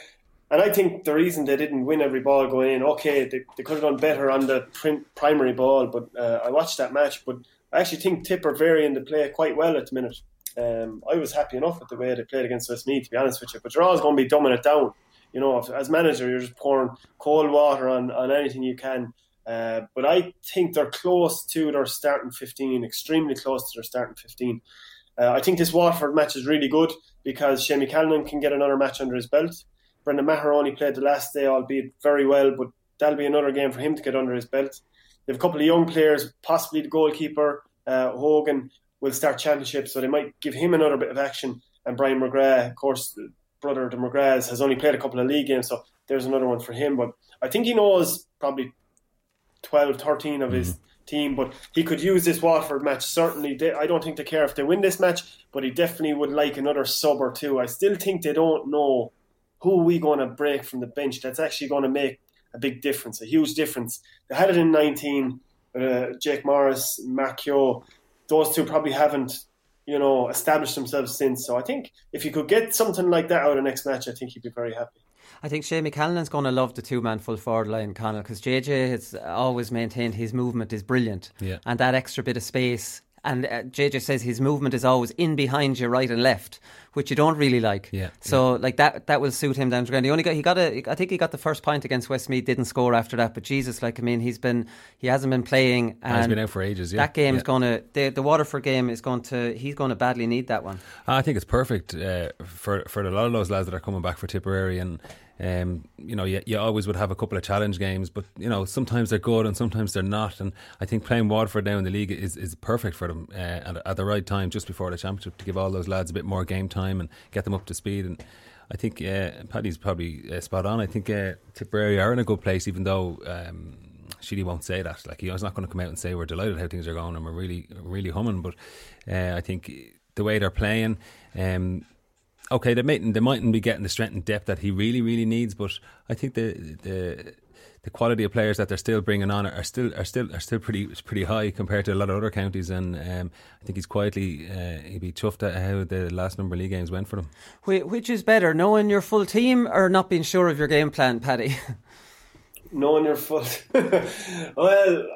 and I think the reason they didn't win every ball going in, okay, they, they could have done better on the prim, primary ball. But uh, I watched that match, but I actually think Tipper varying the play quite well at the minute. Um, I was happy enough with the way they played against Westmeath, to be honest with you. But you're always going to be dumbing it down you know, as manager, you're just pouring cold water on, on anything you can. Uh, but I think they're close to their starting 15, extremely close to their starting 15. Uh, I think this Waterford match is really good because Seamie Callanan can get another match under his belt. Brendan Maher only played the last day, albeit very well, but that'll be another game for him to get under his belt. They have a couple of young players, possibly the goalkeeper, uh, Hogan, will start championship, so they might give him another bit of action. And Brian McGrath, of course, brother, the McGraths, has only played a couple of league games, so there's another one for him. But I think he knows probably 12, 13 of mm-hmm. his team, but he could use this Waterford match. Certainly, I don't think they care if they win this match, but he definitely would like another sub or two. I still think they don't know who are we going to break from the bench that's actually going to make a big difference, a huge difference. They had it in 19, uh, Jake Morris, Mark Kehoe. Those two probably haven't you know, established themselves since. So I think if you could get something like that out of next match, I think he'd be very happy. I think Seamie Callanan's going to love the two man full forward line, Conal, because JJ has always maintained his movement is brilliant. Yeah. And that extra bit of space and uh, JJ says his movement is always in behind you, right and left, which you don't really like. Yeah. So yeah. like that, that will suit him down to ground. He only got, he got a, I think he got the first point against Westmeath, didn't score after that. But Jesus, like I mean, he's been, he hasn't been playing, and he's been out for ages. Yeah. That game yeah. is going to, the, the Waterford game is going to, he's going to badly need that one. I think it's perfect uh, for for a lot of those lads that are coming back for Tipperary and um, you know, you, you always would have a couple of challenge games, but you know sometimes they're good and sometimes they're not. And I think playing Waterford now in the league is, is perfect for them uh, at, at the right time, just before the championship, to give all those lads a bit more game time and get them up to speed. And I think uh, Paddy's probably uh, spot on. I think uh, Tipperary are in a good place, even though. Um, Sheedy won't say that. Like he's not going to come out and say we're delighted how things are going and we're really, really humming. But uh, I think the way they're playing, um, okay, they mightn't they mightn't be getting the strength and depth that he really really needs, but I think the the the quality of players that they're still bringing on are still are still are still pretty pretty high compared to a lot of other counties, and um, I think he's quietly uh, he'd be chuffed at how the last number of league games went for them. Which is better, knowing your full team or not being sure of your game plan, Paddy? knowing your full. well,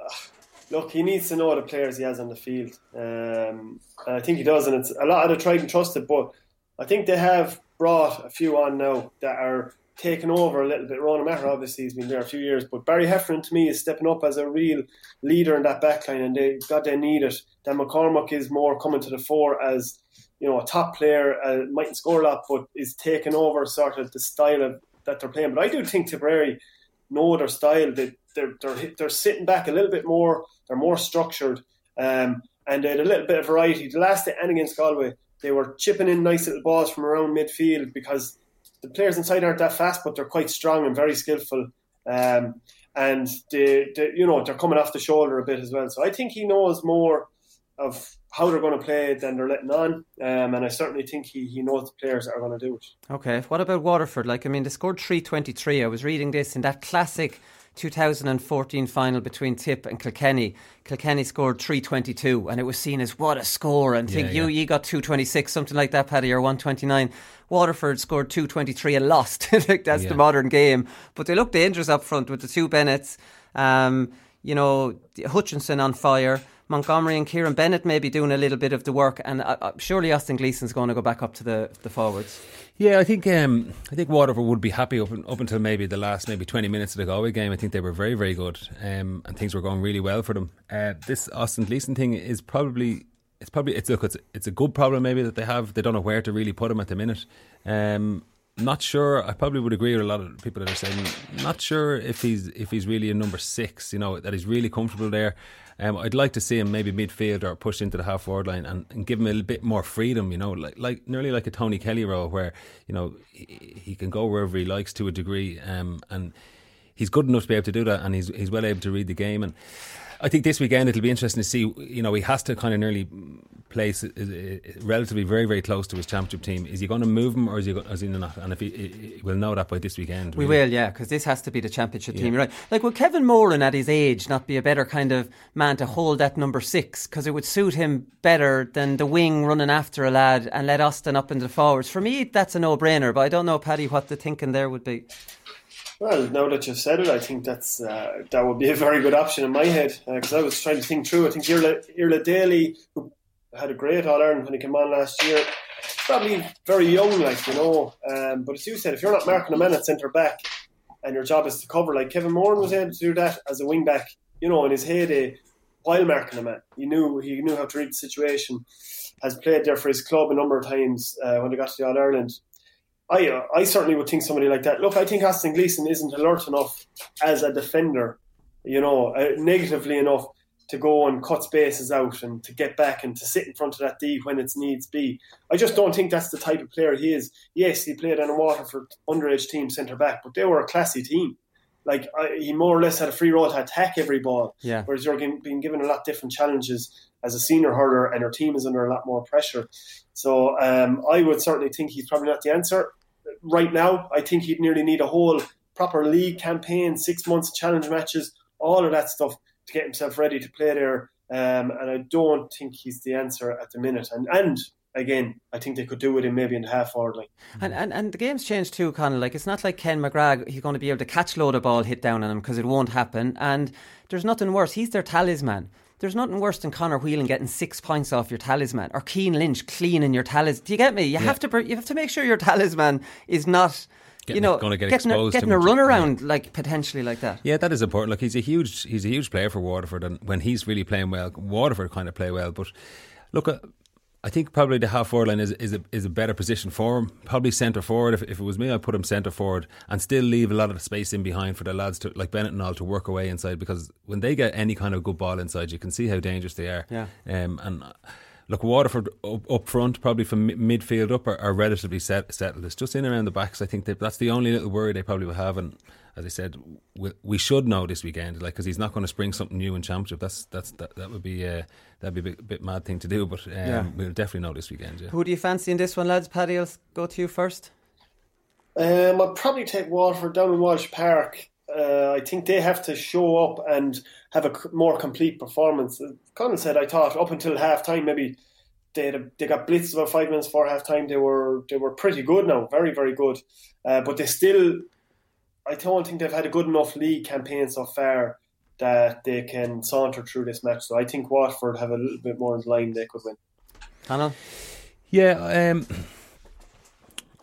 look, he needs to know the players he has on the field. Um, I think he does, and it's a lot of the tried and trusted, but I think they have brought a few on now that are taking over a little bit. Ronan Maher obviously has been there a few years, but Barry Heffernan to me is stepping up as a real leader in that backline, and they got they need it. Dan McCormack is more coming to the fore as you know a top player, uh, mightn't score a lot, but is taking over sort of the style of that they're playing. But I do think Tipperary know their style. They, they're they're they're sitting back a little bit more. They're more structured, um, and they had a little bit of variety. The last day and against Galway they were chipping in nice little balls from around midfield because the players inside aren't that fast, but they're quite strong and very skillful. Um, and they, they, you know, they're coming off the shoulder a bit as well. So I think he knows more of how they're going to play than they're letting on. Um, and I certainly think he, he knows the players that are going to do it. Okay. What about Waterford? Like, I mean, they scored 323. I was reading this in that classic 2014 final between Tip and Kilkenny. Kilkenny scored 322 and it was seen as what a score. And think Yeah, you yeah. you got 226, something like that, Paddy, or 129. Waterford scored 223 and lost. like that's the modern game. But they look dangerous up front with the two Bennetts. Um, you know, Hutchinson on fire. Montgomery and Kieran Bennett may be doing a little bit of the work, and uh, uh, surely Austin Gleeson's going to go back up to the, the forwards. Yeah, I think um, I think Waterford would be happy up, up until maybe the last maybe twenty minutes of the Galway game. I think they were very very good, um, and things were going really well for them. Uh, this Austin Gleeson thing is probably it's probably it's look it's it's a good problem maybe that they have. They don't know where to really put him at the minute. Um, not sure. I probably would agree with a lot of people that are saying not sure if he's if he's really a number six. You know that he's really comfortable there. Um, I'd like to see him maybe midfield or push into the half forward line and, and give him a little bit more freedom. You know, like like nearly like a Tony Kelly role where you know he, he can go wherever he likes to a degree. Um, and he's good enough to be able to do that, and he's he's well able to read the game. And I think this weekend it'll be interesting to see. You know, he has to kind of nearly place uh, uh, relatively very very close to his championship team. Is he going to move him or is he, go, is he not? And if he, he we'll know that by this weekend. We will, yeah, because this has to be the championship team, right? Like, would Kevin Moran at his age not be a better kind of man to hold that number six? Because it would suit him better than the wing running after a lad and let Austin up into the forwards. For me, that's a no-brainer. But I don't know, Paddy, what the thinking there would be. Well, now that you've said it, I think that's uh, that would be a very good option in my head because I was trying to think through. I think Iarla, Iarla Daly, who had a great All Ireland when he came on last year, probably very young, like you know. Um, but as you said, if you're not marking a man at centre back and your job is to cover, like Kevin Moran was able to do that as a wing back, you know, in his heyday while marking a man. He knew he knew how to read the situation. Has played there for his club a number of times uh, when they got to the All Ireland. I uh, I certainly would think somebody like that. Look, I think Austin Gleeson isn't alert enough as a defender, you know, uh, negatively enough to go and cut spaces out and to get back and to sit in front of that D when it's needs be. I just don't think that's the type of player he is. Yes, he played on a Waterford underage team centre back, but they were a classy team. Like I, he more or less had a free role to attack every ball, Yeah. whereas you're being given a lot different challenges as a senior hurler, and your team is under a lot more pressure. So um, I would certainly think he's probably not the answer right now. I think he'd nearly need a whole proper league campaign, six months of challenge matches, all of that stuff to get himself ready to play there. Um, and I don't think he's the answer at the minute. And and again, I think they could do with him maybe in the half forward line. And, and and the game's changed too, Conal. Like it's not like Ken McGrath. He's going to be able to catch load of ball hit down on him because it won't happen. And there's nothing worse. He's their talisman. There's nothing worse than Conor Whelan getting six points off your talisman or Cian Lynch cleaning your talisman. Do you get me? You have to you have to make sure your talisman is not. you Getting- know, gonna get getting, a, exposed getting a run Yeah. around like potentially like that. Yeah, that is important. Look, he's a huge he's a huge player for Waterford, and when he's really playing well, Waterford kind of play well. But look, uh, I think probably the half forward line is is a, is a better position for him. Probably centre forward. If, if it was me, I'd put him centre forward and still leave a lot of space in behind for the lads to like Bennett and all to work away inside. Because when they get any kind of good ball inside, you can see how dangerous they are. Yeah. Um, and. uh, Look, Waterford up, up front, probably from midfield up, are, are relatively set, settled. It's just in around the backs. I think that that's the only little worry they probably will have. And as I said, we, we should know this weekend, like because he's not going to spring something new in championship. That's that's that, that would be uh, that'd be a bit, bit mad thing to do. But um, Yeah. we'll definitely know this weekend. Yeah. Who do you fancy in this one, lads? Paddy, I'll go to you first. Um, I'd probably take Waterford down in Walsh Park. Uh, I think they have to show up and have a more complete performance. Uh, Conal said, I thought up until half time, maybe they had a, they got blitzed about five minutes before half time. They were they were pretty good now, very very good. Uh, but they still, I don't think they've had a good enough league campaign so far that they can saunter through this match. So I think Waterford have a little bit more in line they could win. Conal? Yeah, um,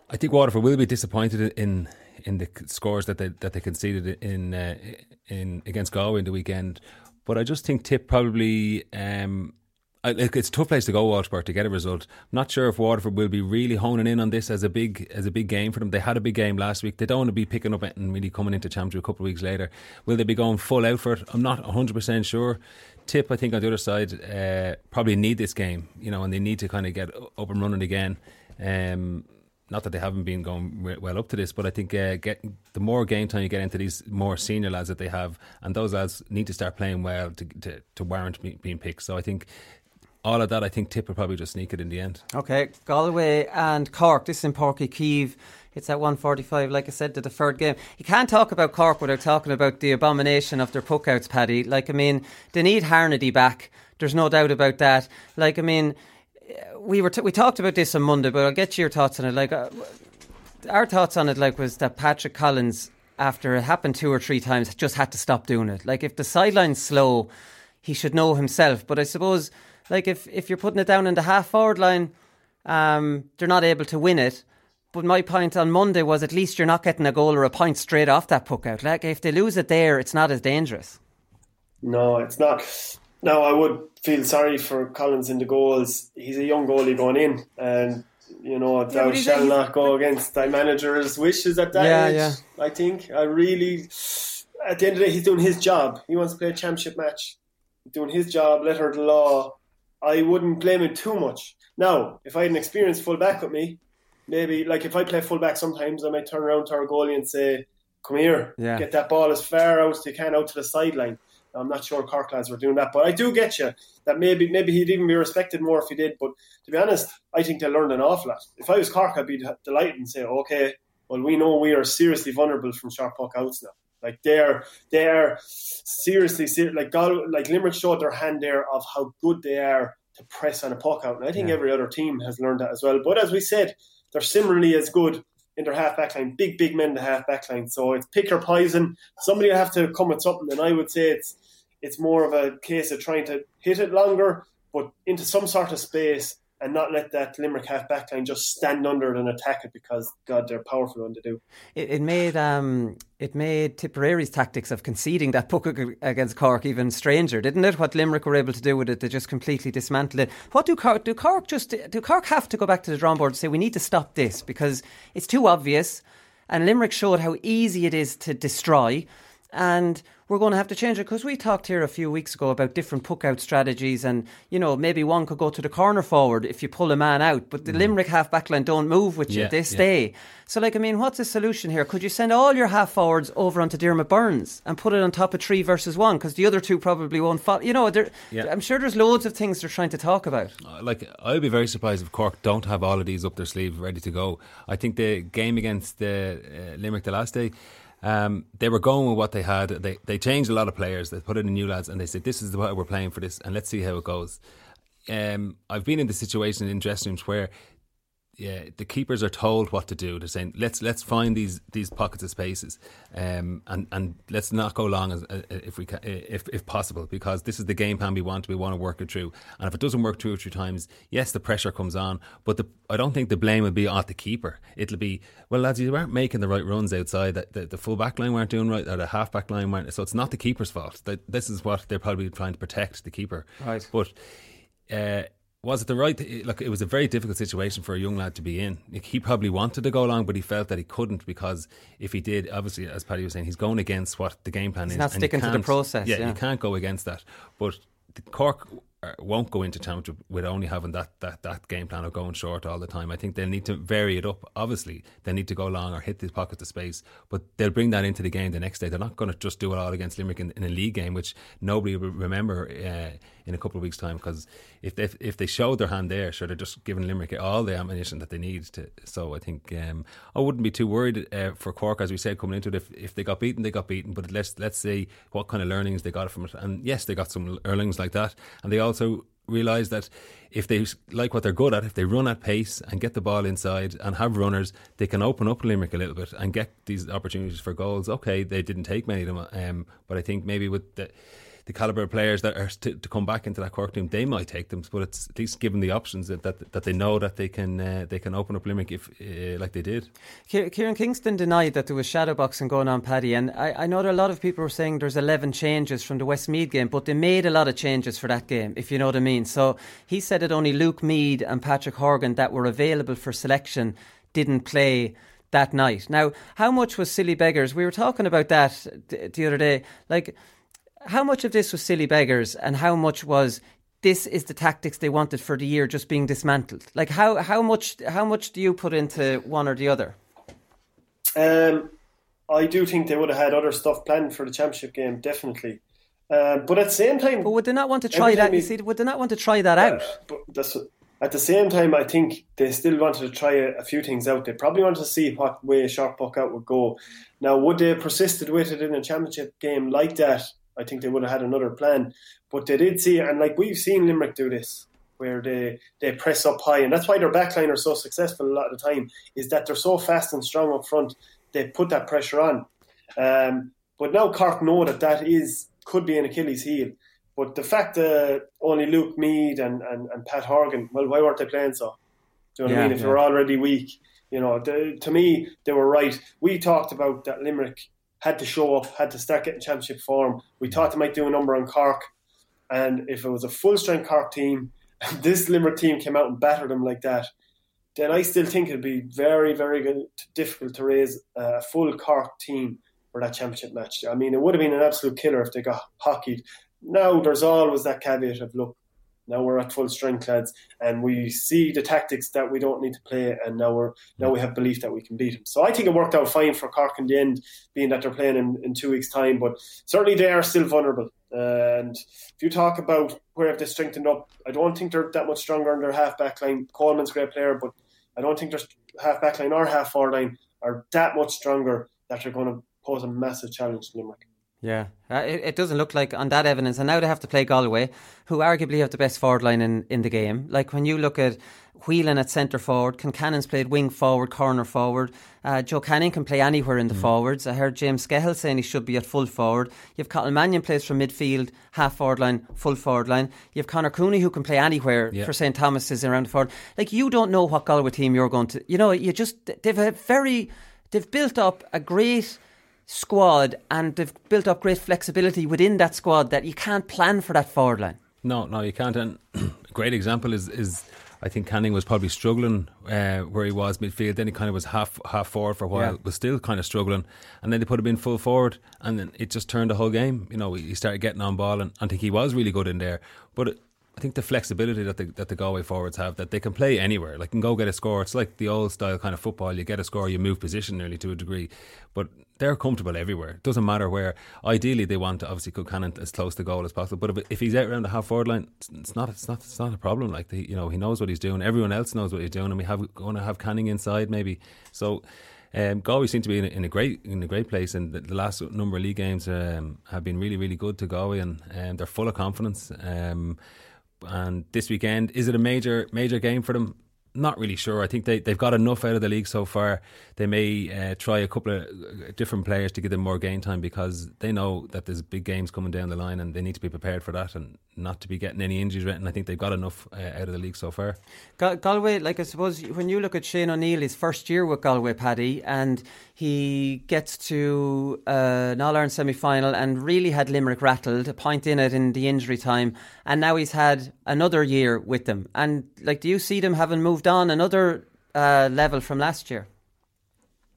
I think Waterford will be disappointed in in the scores that they that they conceded in uh, in against Galway in the weekend. But I just think Tip probably. Um, I, like, it's a tough place to go, Walsh Park, to get a result. I'm not sure if Waterford will be really honing in on this as a big as a big game for them. They had a big game last week. They don't want to be picking up and really coming into championship a couple of weeks later. Will they be going full out for it? I'm not 100 percent sure. Tip, I think on the other side, uh, probably need this game, you know, and they need to kind of get up and running again. Um, not that they haven't been going well up to this, but I think uh, get the more game time you get into these more senior lads that they have, and those lads need to start playing well to to, to warrant being picked. So I think all of that, I think Tip will probably just sneak it in the end. Okay, Galway and Cork. This is in Uí Chaoimh. It's at 145, like I said, the third game. You can't talk about Cork without talking about the abomination of their puckouts, Paddy. Like, I mean, they need Harnedy back. There's no doubt about that. Like, I mean, we were t- we talked about this on Monday, but I'll get your thoughts on it. Like, uh, our thoughts on it, like, was that Patrick Collins, after it happened two or three times, just had to stop doing it. Like, if the sideline's slow, he should know himself. But I suppose, like, if if you're putting it down in the half forward line, um, they're not able to win it. But my point on Monday was at least you're not getting a goal or a point straight off that puck out. Like if they lose it there, it's not as dangerous. No, it's not. Now I would feel sorry for Collins in the goals. He's a young goalie going in, and you know thou but he's- shall he's- not go against thy manager's wishes at that Yeah, age. yeah. I think I really. At the end of the day, he's doing his job. He wants to play a championship match. Doing his job, letter of the law. I wouldn't blame him too much. Now, if I had an experienced full back with me, maybe like if I play full back sometimes, I might turn around to our goalie and say, "Come here, Yeah. get that ball as far out as you can out to the sideline." I'm not sure Cork lads were doing that, but I do get you that maybe maybe he'd even be respected more if he did. But to be honest, I think they learned an awful lot. If I was Cork, I'd be delighted and say, "Okay, well we know we are seriously vulnerable from sharp puck outs now." Like they're they're seriously ser- like Gal- like Limerick showed their hand there of how good they are to press on a puck out, and I think Yeah. every other team has learned that as well. But as we said, they're similarly as good in their half back line, big big men in the half back line. So it's pick or poison. Somebody will have to come with something, and I would say it's it's more of a case of trying to hit it longer, but into some sort of space. And not let that Limerick half back line just stand under it and attack it because God, they're powerful when they do. It, it made um, it made Tipperary's tactics of conceding that puck against Cork even stranger, didn't it? What Limerick were able to do with it, they just completely dismantled it. What do Cork do? Cork just do Cork have to go back to the drawing board and say we need to stop this because it's too obvious, and Limerick showed how easy it is to destroy. And we're going to have to change it because we talked here a few weeks ago about different puck out strategies, and you know maybe one could go to the corner forward if you pull a man out, but the Limerick half back line don't move with you; Yeah, they yeah. stay. So, like, I mean, what's the solution here? Could you send all your half forwards over onto Diarmaid Byrnes and put it on top of three versus one? Because the other two probably won't follow. You know, Yeah. I'm sure there's loads of things they're trying to talk about. Uh, like I'd be very surprised if Cork don't have all of these up their sleeve ready to go. I think the game against the uh, Limerick the last day, um, they were going with what they had. They they changed a lot of players. They put in new lads, and they said, "This is what we're playing for this, and let's see how it goes." Um, I've been in the situation in dressing rooms where yeah, the keepers are told what to do. They're saying, "Let's let's find these these pockets of spaces, um, and and let's not go long as uh, if we ca- if if possible, because this is the game plan we want. We want to work it through, and if it doesn't work two or three times, yes, the pressure comes on. But the, I don't think the blame will be on the keeper. It'll be well, lads, you weren't making the right runs outside. That the, the full back line weren't doing right, or the half back line weren't. So it's not the keeper's fault. That this is what they're probably trying to protect the keeper. Right. But uh, was it the right? Look, it was a very difficult situation for a young lad to be in. Like, he probably wanted to go along, but he felt that he couldn't because if he did, obviously, as Paddy was saying, he's going against what the game plan He's is. not and sticking to the process, Yeah, yeah. you can't go against that. But the Cork uh, won't go into championship with only having that, that, that game plan of going short all the time. I think they'll need to vary it up. Obviously, they need to go long or hit these pockets of space, but they'll bring that into the game the next day. They're not going to just do it all against Limerick in, in a league game, which nobody will remember uh, in a couple of weeks' time. Because if they if they showed their hand there, sure, they're just giving Limerick all the ammunition that they need to. So I think um, I wouldn't be too worried uh, for Cork, as we said coming into it. If, if they got beaten, they got beaten. But let's let's see what kind of learnings they got from it. And yes, they got some learnings like that, and they also realise that if they like what they're good at, if they run at pace and get the ball inside and have runners, they can open up Limerick a little bit and get these opportunities for goals. Okay, they didn't take many of them, um, but I think maybe with the the caliber of players that are to, to come back into that Cork team, they might take them. But it's at least given the options that that, that they know that they can uh, they can open up Limerick if uh, like they did. Kieran Kingston denied that there was shadow boxing going on, Paddy, and I, I know that a lot of people were saying there's 11 changes from the Westmeath game, but they made a lot of changes for that game, if you know what I mean. So he said that only Luke Meade and Patrick Horgan that were available for selection didn't play that night. Now, how much was silly beggars? We were talking about that the other day. Like, how much of this was silly beggars, and how much was this is the tactics they wanted for the year just being dismantled? Like, how how much how much do you put into one or the other? Um, I do think they would have had other stuff planned for the championship game, definitely. Uh, but at the same time, but would they not want to try that? You see, would they not want to try that out? But that's, at the same time, I think they still wanted to try a, a, few things out. They probably wanted to see what way a Sharp Puck out would go. Now, would they have persisted with it in a championship game like that? I think they would have had another plan. But they did see, and like we've seen Limerick do this, where they, they press up high, and that's why their backline are so successful a lot of the time, is that they're so fast and strong up front, they put that pressure on. Um, but now Cork know that that is could be an Achilles heel. But the fact that only Luke Meade and, and, and Pat Horgan, well, why weren't they playing so? Do you know what I mean? If yeah. they were already weak, you know, the, to me, they were right. We talked about that Limerick had to show up, had to start getting championship form. We thought they might do a number on Cork. And if it was a full strength Cork team, this Limerick team came out and battered them like that, then I still think it'd be very, very good, difficult to raise a full Cork team for that championship match. I mean, it would have been an absolute killer if they got hockeyed. Now, there's always that caveat of look, now we're at full strength, lads, and we see the tactics that we don't need to play, and now we're now we have belief that we can beat them. So I think it worked out fine for Cork in the end, being that they're playing in, in two weeks' time. But certainly they are still vulnerable. and if you talk about where have they strengthened up, I don't think they're that much stronger in their half back line. Coleman's a great player, but I don't think their half back line or half forward line are that much stronger that they're going to pose a massive challenge to Limerick. Yeah, uh, it, it, doesn't look like on that evidence. And now they have to play Galway, who arguably have the best forward line in, in the game. Like when you look at Whelan at centre forward, Concannon's played wing forward, corner forward. Uh, Joe Canning can play anywhere in the mm. forwards. I heard James Skehill saying he should be at full forward. You have Cathal Mannion plays from midfield, half forward line, full forward line. You have Conor Cooney who can play anywhere yeah. for St Thomas is around the forward. Like you don't know what Galway team you're going to. You know, you just they've a very they've built up a great squad and they've built up great flexibility within that squad that you can't plan for that forward line. No, no, you can't. And a great example is is I think Canning was probably struggling uh, where he was midfield. Then he kind of was half half forward for a while, yeah. was still kind of struggling. And then they put him in full forward, and then it just turned the whole game. You know, he started getting on ball, and I think he was really good in there. But it, I think the flexibility that the that the Galway forwards have that they can play anywhere, like can go get a score. It's like the old style kind of football. You get a score, you move position nearly to a degree, but they're comfortable everywhere. It doesn't matter where. Ideally, they want to obviously cook Cannon as close to goal as possible. But if, if he's out around the half forward line, it's not it's not it's not a problem. Like the, you know, he knows what he's doing. Everyone else knows what he's doing, and we have going to have Canning inside maybe. So. Um, Galway seem to be in a, in a, great in a great place, and the, the last number of league games um, have been really really good to Galway, and um, they're full of confidence. Um, and this weekend, is it a major major game for them? Not really sure. I think they, they've got enough out of the league so far. They may uh, try a couple of uh, different players to give them more game time because they know that there's big games coming down the line and they need to be prepared for that and not to be getting any injuries. And I think they've got enough uh, out of the league so far. Gal- Galway, like I suppose when you look at Shane O'Neill, his first year with Galway, Paddy, and he gets to uh, an All Ireland semi final and really had Limerick rattled, a point in it in the injury time, and now he's had another year with them. And like, do you see them having moved on another uh, level from last year?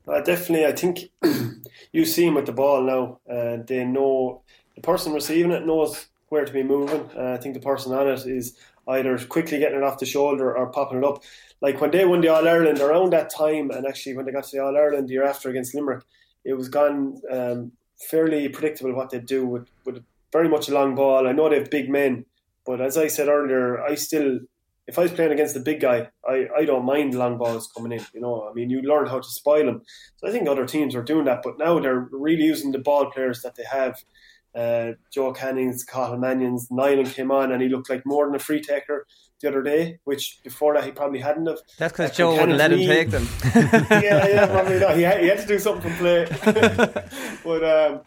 Uh, definitely, I think you see him with the ball now. Uh, they know the person receiving it knows where to be moving. Uh, I think the person on it is either quickly getting it off the shoulder or popping it up. Like when they won the All Ireland around that time, and actually when they got to the All Ireland the year after against Limerick, it was gone um, fairly predictable what they'd do with, with very much a long ball. I know they have big men, but as I said earlier, I still, if I was playing against the big guy, I, I don't mind long balls coming in. You know, I mean, you learn how to spoil them. So I think other teams are doing that, but now they're really using the ball players that they have uh, Joe Canning's, Cathal Mannion's, Niland came on and he looked like more than a free taker the other day, which before that he probably hadn't have. That's because uh, Joe wouldn't let him take them. yeah, yeah, probably not. He had, he had to do something from play. but um,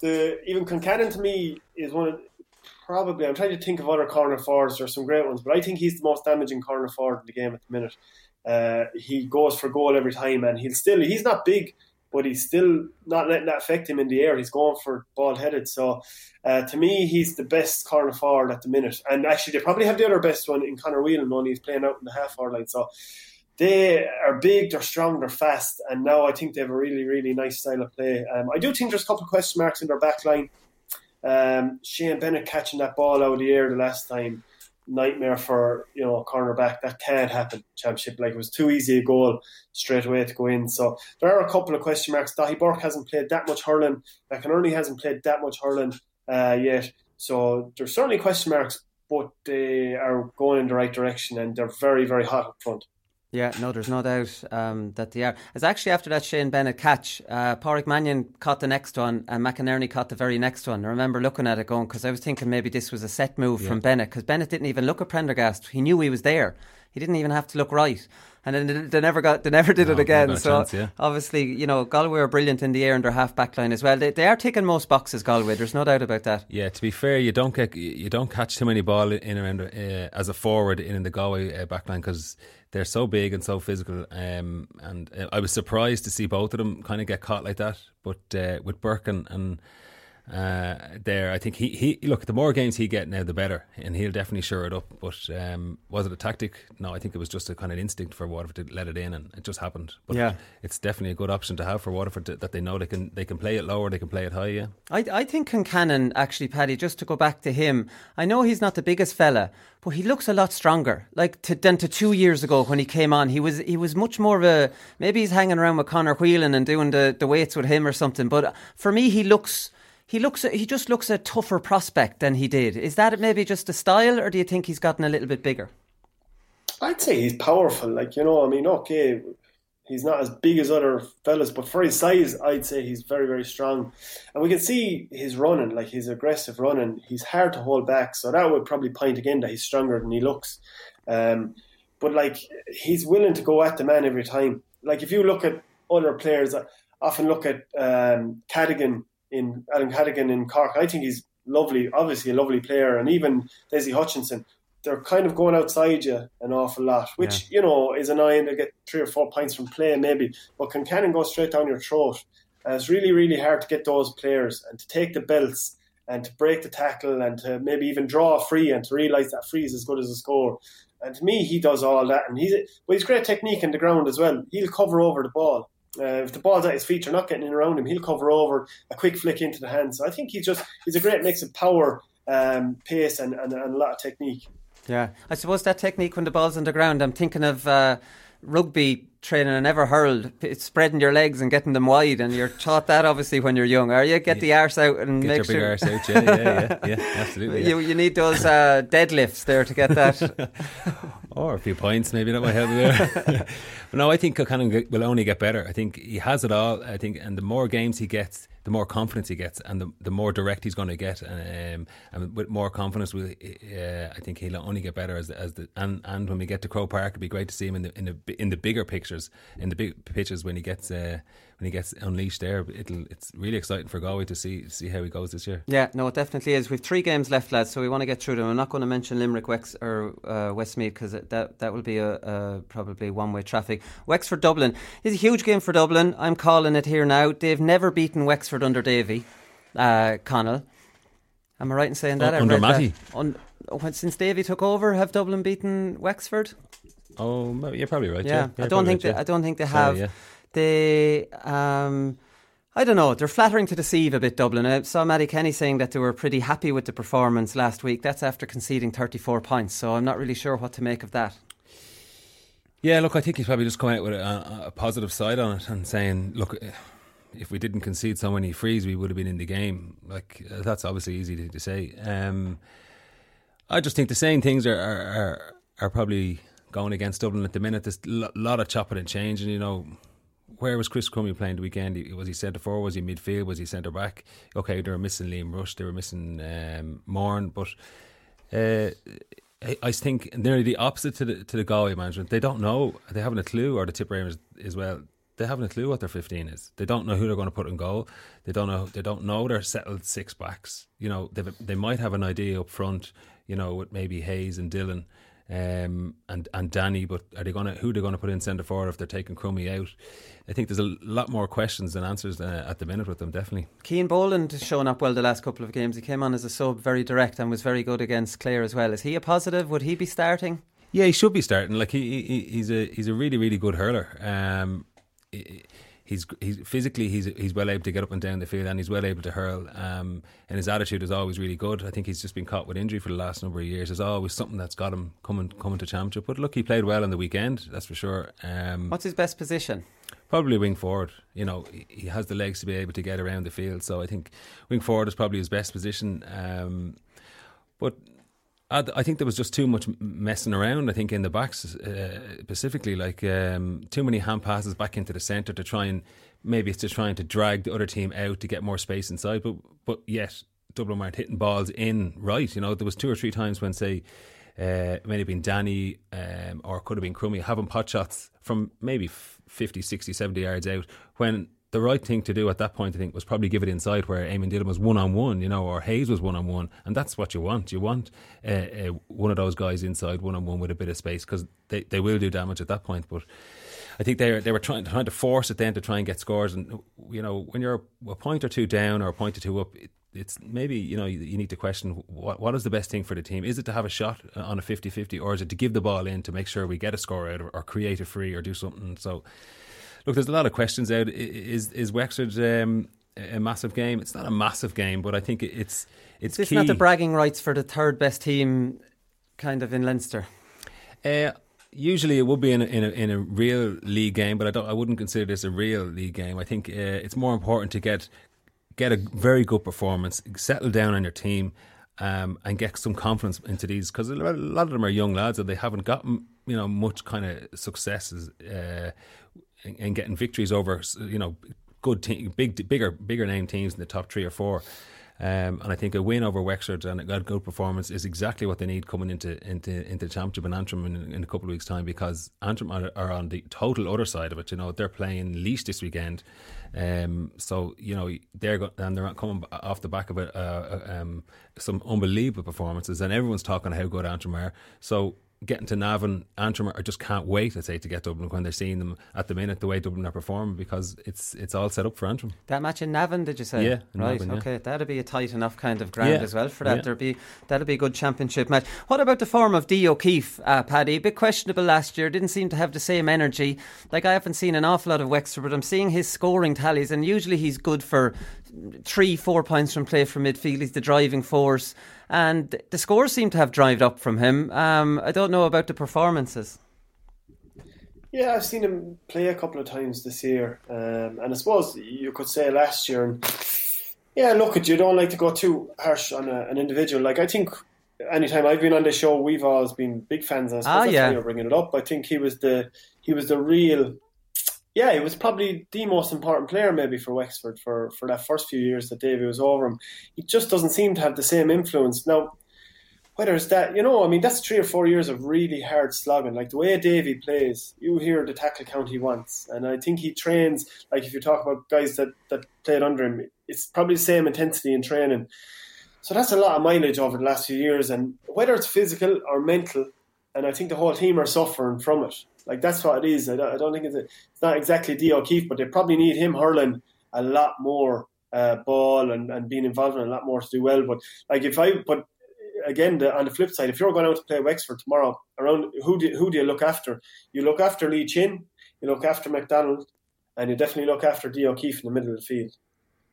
the even Concannon to me is one of probably. I'm trying to think of other corner forwards. There's some great ones, but I think he's the most damaging corner forward in the game at the minute. Uh, he goes for goal every time, and he'll still. He's not big, but he's still not letting that affect him in the air. He's going for ball headed. So uh, to me, he's the best corner forward at the minute. And actually, they probably have the other best one in Conor Whelan, only he's playing out in the half forward line. So they are big, they're strong, they're fast, and now I think they have a really, really nice style of play. Um, I do think there's a couple of question marks in their back line. Um, Shane Bennett catching that ball out of the air the last time nightmare for you know a cornerback. That can't happen. Championship like it was too easy a goal straight away to go in. So there are a couple of question marks. Daithí Burke hasn't played that much hurling. McInerney hasn't played that much hurling uh, yet. So there's certainly question marks, but they are going in the right direction and they're very, very hot up front. Yeah, no, there's no doubt um, that they are. It's actually after that Shane Bennett catch, uh, Pádraig Mannion caught the next one and McInerney caught the very next one. I remember looking at it going, because I was thinking maybe this was a set move yeah. from Bennett, because Bennett didn't even look at Prendergast. He knew he was there. He didn't even have to look right and then they never got they never did no, it again. So chance, yeah. obviously, you know, Galway are brilliant in the air and their half back line as well. They, they are taking most boxes, Galway. There's no doubt about that. Yeah, to be fair, you don't get you don't catch too many ball in around uh, as a forward in the Galway uh, back line because they're so big and so physical. Um, and uh, I was surprised to see both of them kind of get caught like that. But uh, with Burke and, and uh, there. I think he, he look the more games he get now, the better, and he'll definitely sure it up. But um, was it a tactic? No, I think it was just a kind of instinct for Waterford to let it in, and it just happened. But yeah. it's definitely a good option to have for Waterford to, that they know they can they can play it lower, they can play it high. Yeah, I I think Concannon actually, Paddy. Just to go back to him, I know he's not the biggest fella, but he looks a lot stronger. Like to, than to two years ago when he came on, he was he was much more of a maybe he's hanging around with Conor Whelan and doing the the weights with him or something. But for me, he looks he looks he just looks a tougher prospect than he did. Is that maybe just a style, or do you think he's gotten a little bit bigger? I'd say he's powerful. Like you know, I mean, okay, he's not as big as other fellas, but for his size, I'd say he's very very strong. And we can see his running, like his aggressive running. He's hard to hold back, so that would probably point again that he's stronger than he looks. Um, but like he's willing to go at the man every time. Like if you look at other players, I often look at um, Cadogan in Alan Cadogan in Cork. I think he's lovely, obviously a lovely player, and even Dessie Hutchinson. They're kind of going outside you an awful lot, which yeah. you know is annoying to get three or four points from play, maybe. But Concannon go straight down your throat? And it's really, really hard to get those players and to take the belts and to break the tackle and to maybe even draw a free and to realise that free is as good as a score. And to me, he does all that, and he's but he's great technique in the ground as well. He'll cover over the ball. Uh, if the ball's at his feet, you're not getting in around him. He'll cover over a quick flick into the hands. So I think he's just he's a great mix of power, um, pace, and, and, and, a lot of technique. Yeah, I suppose that technique when the ball's on the ground. I'm thinking of uh, rugby training and ever hurled, it's spreading your legs and getting them wide, and you're taught that obviously when you're young. Are you get yeah. the arse out and get make your sure big arse out? Yeah, yeah, yeah, yeah absolutely. Yeah. You you need those uh, deadlifts there to get that. or a few points, maybe that might help you there. but no, I think Concannon will only get better. I think he has it all. I think, and the more games he gets, the more confidence he gets, and the, the more direct he's going to get, um, and with more confidence, will uh, I think he'll only get better as the, as the and and when we get to Croke Park, it'd be great to see him in the in the in the bigger pictures, in the big pitches when he gets uh, when he gets unleashed there. It'll it's really exciting for Galway to see see how he goes this year. Yeah, no, it definitely is. We've three games left, lads, so we want to get through them. I'm not going to mention Limerick, Wex or uh, Westmeath because that that will be a, a probably one way traffic. Wexford Dublin is a huge game for Dublin. I'm calling it here now. They've never beaten Wexford under Davy uh, Conal. Am I right in saying that? under Matty. Un, since Davy took over, have Dublin beaten Wexford? Oh, you're probably right. Yeah, yeah I don't think right, they, yeah. I don't think they have. Sorry, yeah. They. Um, I don't know. They're flattering to deceive a bit, Dublin. I saw Mattie Kenny saying that they were pretty happy with the performance last week. That's after conceding 34 points, so I'm not really sure what to make of that. Yeah, look, I think he's probably just come out with a, a positive side on it and saying, look, if we didn't concede so many frees, we would have been in the game. Like uh, that's obviously easy to, to say. Um, I just think the same things are, are, are are probably going against Dublin at the minute. There's a lot of chopping and changing. You know, where was Chris Crummey playing the weekend? Was he centre forward? Was he midfield? Was he centre back? Okay, they were missing Liam Rushe. They were missing um, Moran, but. Uh, I think nearly the opposite to the to the Galway management. They don't know. They haven't a clue, or the Tipperary as well they haven't a clue what their 15 is. They don't know who they're going to put in goal. They don't know. They don't know their settled six backs. You know, they they might have an idea up front. You know, with maybe Hayes and Dillon, um, and and Danny. But are they going to who they're going to put in centre forward if they're taking Crummey out? I think there's a lot more questions than answers uh, at the minute with them. Definitely. Cian Boland has shown up well the last couple of games. He came on as a sub, very direct, and was very good against Clare as well. Is he a positive? Would he be starting? Yeah, he should be starting. Like he, he he's a he's a really really good hurler. Um, he's he's physically he's he's well able to get up and down the field and he's well able to hurl. Um, and his attitude is always really good. I think he's just been caught with injury for the last number of years. There's always something that's got him coming coming to championship. But look he played well on the weekend that's for sure. Um, what's his best position? Probably wing forward. You know he has the legs to be able to get around the field. So I think wing forward is probably his best position. Um, but I think there was just too much messing around. I think in the backs uh, specifically, like um, too many hand passes back into the centre to try and maybe it's just trying to drag the other team out to get more space inside. But but yet Dublin weren't hitting balls in right. You know there was two or three times when say uh, it may have been Danny um, or could have been Crummey having pot shots from maybe 50, 60, 70 yards out when the right thing to do at that point, I think, was probably give it inside where Eamon Dillon was one on one, you know, or Hayes was one on one, and that's what you want. You want uh, uh, one of those guys inside one on one with a bit of space because they, they will do damage at that point. But I think they they were trying trying to force it then to try and get scores, and you know, when you're a point or two down or a point or two up. It, it's maybe you know you need to question what what is the best thing for the team is it to have a shot on a 50-50 or is it to give the ball in to make sure we get a score out or, or create a free or do something so look, there's a lot of questions out. Is is Wexford um, a massive game? It's not a massive game, but I think it's it's. Is not the bragging rights for the third best team, kind of in Leinster? Uh, usually it would be in a, in a, in a real league game, but I don't. I wouldn't consider this a real league game. I think uh, it's more important to get get a very good performance, settle down on your team, um, and get some confidence into these because a lot of them are young lads and they haven't gotten you know much kind of successes. Uh, and getting victories over you know good team, big bigger bigger name teams in the top three or four. Um, and I think a win over Wexford and a good performance is exactly what they need coming into into into the championship in Antrim in, in a couple of weeks' time because Antrim are, are, on the total other side of it. You know they're playing Laois this weekend, um, so you know they're go- and they're coming off the back of a, uh, um, some unbelievable performances, and everyone's talking how good Antrim are. So getting to Navan, Antrim, I just can't wait, I'd say, to get Dublin when they're seeing them at the minute, the way Dublin are performing, because it's it's all set up for Antrim. That match in Navan, did you say? Yeah, right. Navan, yeah. Okay, That'll be a tight enough kind of ground yeah. as well for that. Yeah. There'd be That'll be a good championship match. What about the form of Dee O'Keeffe, uh, Paddy? A bit questionable last year. Didn't seem to have the same energy. Like I haven't seen an awful lot of Wexford, but I'm seeing his scoring tallies, and usually he's good for three, four points from play from midfield. He's the driving force and the scores seem to have dried up from him. Um, I don't know about the performances. Yeah, I've seen him play a couple of times this year, um, and I suppose you could say last year. And yeah, look, you don't like to go too harsh on a, an individual. Like I think, anytime I've been on the show, we've always been big fans. And I suppose ah, that's yeah. why you're bringing it up. I think he was the he was the real. Yeah, he was probably the most important player maybe for Wexford for, for that first few years that Davy was over him. He just doesn't seem to have the same influence now whether it's that, you know, I mean, that's three or four years of really hard slogging. Like the way Davy plays, you hear the tackle count he wants. And I think he trains, like if you talk about guys that, that played under him, it's probably the same intensity in training. So that's a lot of mileage over the last few years. And whether it's physical or mental, and I think the whole team are suffering from it. Like that's what it is. I don't, I don't think it's, a, it's not exactly Dee O'Keeffe, but they probably need him hurling a lot more uh, ball and, and being involved in a lot more to do well. But like if I, but again, the, on the flip side, if you're going out to play Wexford tomorrow, around who do, who do you look after? You look after Lee Chin, you look after McDonald, and you definitely look after Dee O'Keeffe in the middle of the field.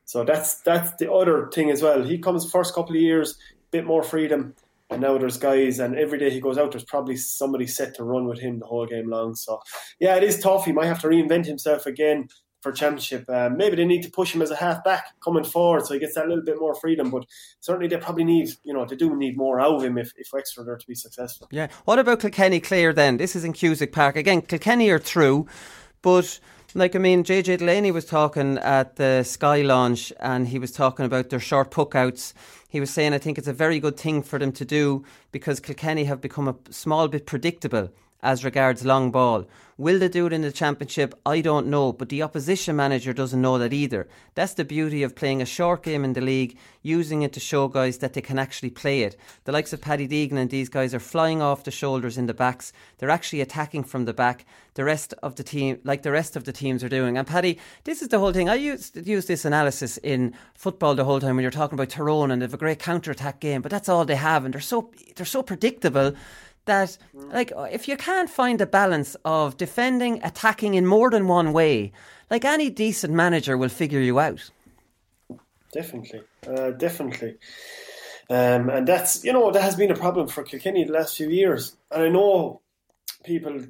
So that's that's the other thing as well. He comes first couple of years, bit more freedom, and now there's guys, and every day he goes out, there's probably somebody set to run with him the whole game long. So yeah, it is tough. He might have to reinvent himself again for championship. Um, maybe they need to push him as a half back coming forward, so he gets that little bit more freedom. But certainly they probably need, you know, they do need more out of him if, if Wexford are to be successful. Yeah. What about Kilkenny Clare then? This is in Cusack Park again. Kilkenny are through, but. Like I mean, JJ Delaney was talking at the Sky launch, and he was talking about their short puckouts. He was saying, I think it's a very good thing for them to do because Kilkenny have become a small bit predictable as regards long ball. Will they do it in the championship? I don't know, but the opposition manager doesn't know that either. That's the beauty of playing a short game in the league, using it to show guys that they can actually play it. The likes of Paddy Deegan and these guys are flying off the shoulders in the backs. They're actually attacking from the back. The rest of the team, like the rest of the teams, are doing. And Paddy, this is the whole thing. I used use this analysis in football the whole time when you're talking about Tyrone and they have a great counter attack game, but that's all they have, and they're so they're so predictable that like if you can't find a balance of defending attacking in more than one way like any decent manager will figure you out. Definitely. Uh, definitely. Um, and that's you know that has been a problem for Kilkenny the last few years. And I know people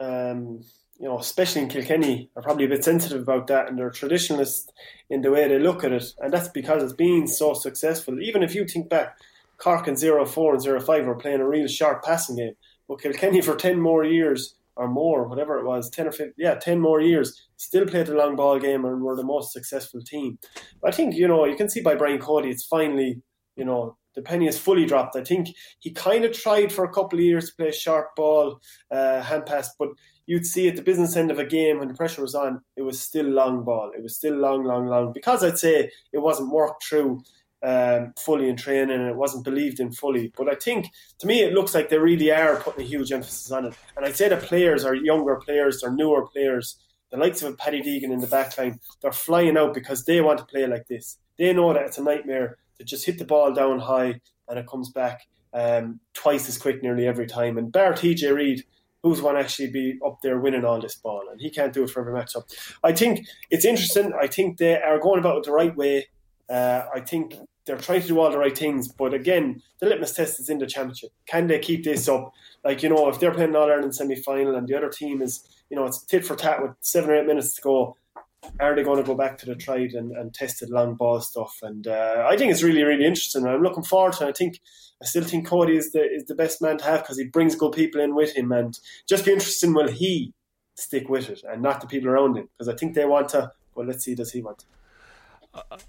um, you know especially in Kilkenny are probably a bit sensitive about that and they're traditionalist in the way they look at it. And that's because it's been so successful. Even if you think back Cork and 04 and 05 were playing a real sharp passing game. But Kilkenny for 10 more years or more, whatever it was, 10 or 15, yeah, 10 more years, still played the long ball game and were the most successful team. But I think, you know, you can see by Brian Cody, it's finally, you know, the penny is fully dropped. I think he kind of tried for a couple of years to play sharp ball, uh, hand pass, but you'd see at the business end of a game when the pressure was on, it was still long ball. It was still long, long, long. Because I'd say it wasn't worked through um, fully in training and it wasn't believed in fully. But I think to me it looks like they really are putting a huge emphasis on it. And I'd say the players are younger players, they're newer players. The likes of a Paddy Deegan in the back line, they're flying out because they want to play like this. They know that it's a nightmare to just hit the ball down high and it comes back um, twice as quick nearly every time. And bar TJ Reid, who's one actually be up there winning all this ball, and he can't do it for every match. So I think it's interesting. I think they are going about it the right way. Uh, I think they're trying to do all the right things, but again, the litmus test is in the championship. Can they keep this up? Like you know, if they're playing All Ireland semi final and the other team is, you know, it's tit for tat with seven or eight minutes to go, are they going to go back to the tried and, and tested long ball stuff? And uh, I think it's really, really interesting. I'm looking forward to. it. I think I still think Cody is the is the best man to have because he brings good people in with him, and just be interesting will he stick with it and not the people around him because I think they want to. Well, let's see, does he want? To?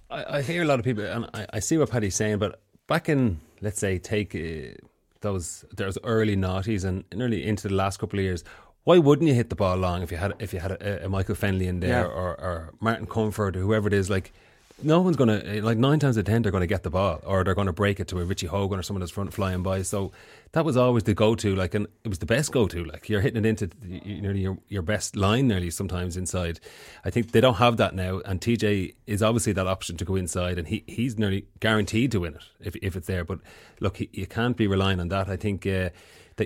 I, I, hear a lot of people, and I, I, see what Paddy's saying, but back in, let's say, take uh, those those early noughties and nearly into the last couple of years, why wouldn't you hit the ball long if you had if you had a, a Michael Fennelly in there yeah. or, or Martin Comerford or whoever it is? Like no one's going to like nine times out of ten they're going to get the ball or they're going to break it to a Richie Hogan or someone that's front flying by. So that was always the go to. Like, and it was the best go to. Like you're hitting it into you know your your best line nearly sometimes inside. I think they don't have that now, and TJ is obviously that option to go inside, and he he's nearly guaranteed to win it if if it's there. But look, he, you can't be relying on that. I think. Uh,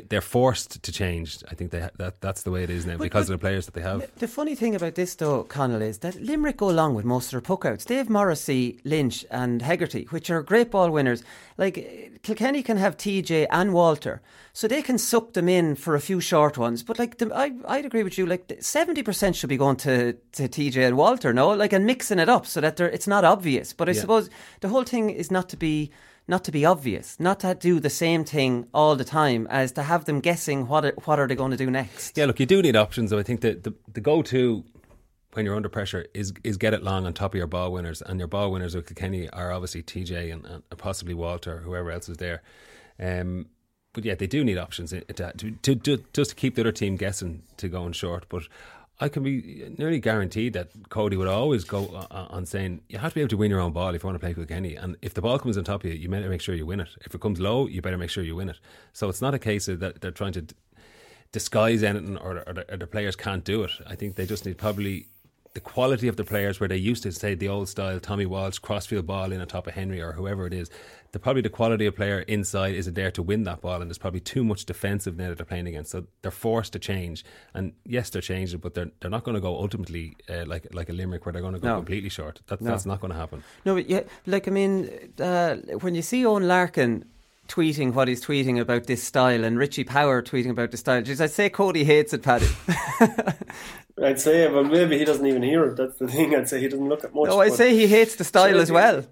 they, are forced to change. I think they that that's the way it is now but, because but of the players that they have. The funny thing about this, though, Conal, is that Limerick go along with most of their puckouts. Dave Morrissey, Lynch, and Hegarty, which are great ball winners. Like Kilkenny can have TJ and Walter, so they can suck them in for a few short ones. But like, the, I I'd agree with you. Like seventy percent should be going to, to TJ and Walter, no, like and mixing it up so that it's not obvious. But I yeah. suppose the whole thing is not to be not to be obvious, not to do the same thing all the time, as to have them guessing what are, what are they going to do next. Yeah, look, you do need options. Though I think that the, the go to when you're under pressure is is get it long on top of your ball winners, and your ball winners with Kenny are obviously TJ and, and possibly Walter, whoever else is there. Um, but yeah, they do need options to, to, to, to, just to keep the other team guessing to going short. But I can be nearly guaranteed that Cody would always go uh, uh, on saying you have to be able to win your own ball if you want to play Kilkenny. And if the ball comes on top of you, you better make sure you win it. If it comes low, you better make sure you win it. So it's not a case of that they're trying to disguise anything or, or, or the players can't do it. I think they just need probably the quality of the players where they used to say the old style Tommy Walsh crossfield ball in on top of Henry or whoever it is. The probably the quality of player inside isn't there to win that ball, and there's probably too much defensive net that they're playing against. So they're forced to change. And yes, they're changing, but they're they're not going to go ultimately uh, like like a Limerick where they're going to go no. completely short. That, no. That's not going to happen. No, but yeah, like I mean, uh, when you see Eoin Larkin tweeting what he's tweeting about this style and Richie Power tweeting about the style. I'd say Cody hates it, Paddy. I'd say, but maybe he doesn't even hear it. That's the thing. I'd say he doesn't look at much. No, I'd say he hates the style as well.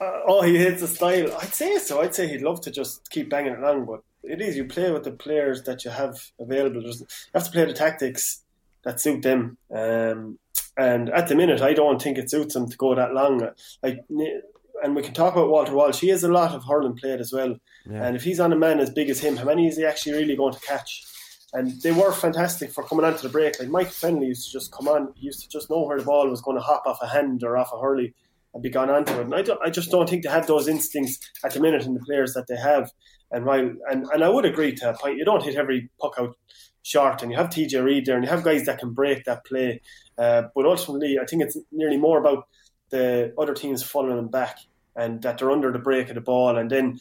Uh, oh, he hates the style. I'd say so. I'd say he'd love to just keep banging it along, but it is you play with the players that you have available. There's, you have to play the tactics that suit them. Um, and at the minute, I don't think it suits him to go that long. Like, and we can talk about Walter Walsh. He has a lot of hurling played as well. Yeah. And if he's on a man as big as him, how many is he actually really going to catch? And they were fantastic for coming onto the break. Like Mike Fennelly used to just come on. He used to just know where the ball was going to hop off a hand or off a hurley and be gone onto it. And I, don't, I just don't think they have those instincts at the minute in the players that they have. And while and, and I would agree to a point, you don't hit every puck out short, and you have TJ Reid there, and you have guys that can break that play. Uh, but ultimately, I think it's nearly more about the other teams following them back and that they're under the break of the ball, and then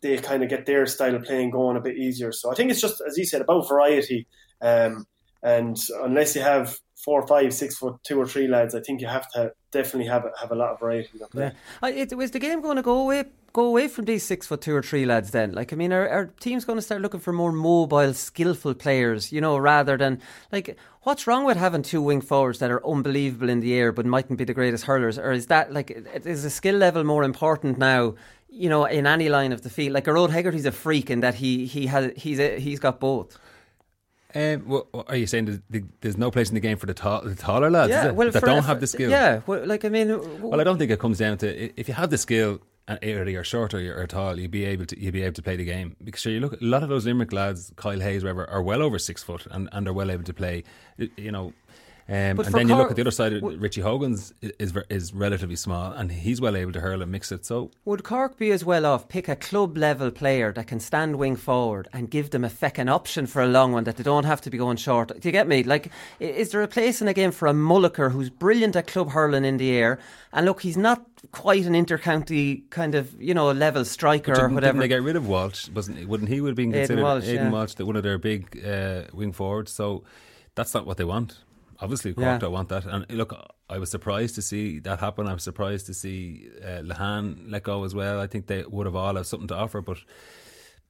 they kind of get their style of playing going a bit easier. So I think it's just, as you said, about variety. Um, and unless you have four, five, six foot two or three lads, I think you have to definitely have have a lot of variety. Yeah, it, was the game going to go away go away from these six foot two or three lads then? Like, I mean, are, are teams going to start looking for more mobile, skillful players, you know, rather than, like, what's wrong with having two wing forwards that are unbelievable in the air but mightn't be the greatest hurlers? Or is that, like, is the skill level more important now you know, in any line of the field. Like Gearóid Hegarty's a freak in that he he has he's a, he's got both. Um, what are you saying there's, the- there's no place in the game for the, tall, the taller lads is yeah, well, that don't have the skill? Yeah, well, like I mean, Well, I don't think it comes down to if you have the skill and either you're short or you're tall, you'd be able to you'll be able to play the game. Because sure, you look a lot of those Limerick lads, Kyle Hayes, whatever, are well over six foot and, and are well able to play. You know. Um, and then you look at the other side. w- Richie Hogan's is is relatively small, and he's well able to hurl and mix it. So Would Cork be as well off pick a club level player that can stand wing forward and give them a feckin' option for a long one that they don't have to be going short? Do you get me? Like, is there a place in the game for a Mulliker who's brilliant at club hurling in the air? And look, he's not quite an intercounty kind of you know level striker or whatever. didn't they get rid of Walsh? Wasn't he- wouldn't he would have been considered Walsh, Aidan yeah. Walsh, one of their big uh, wing forwards? So that's not what they want. Obviously, Cork Yeah. don't want that. And look, I was surprised to see that happen. I was surprised to see uh, Lehane let go as well. I think they would have all have something to offer, but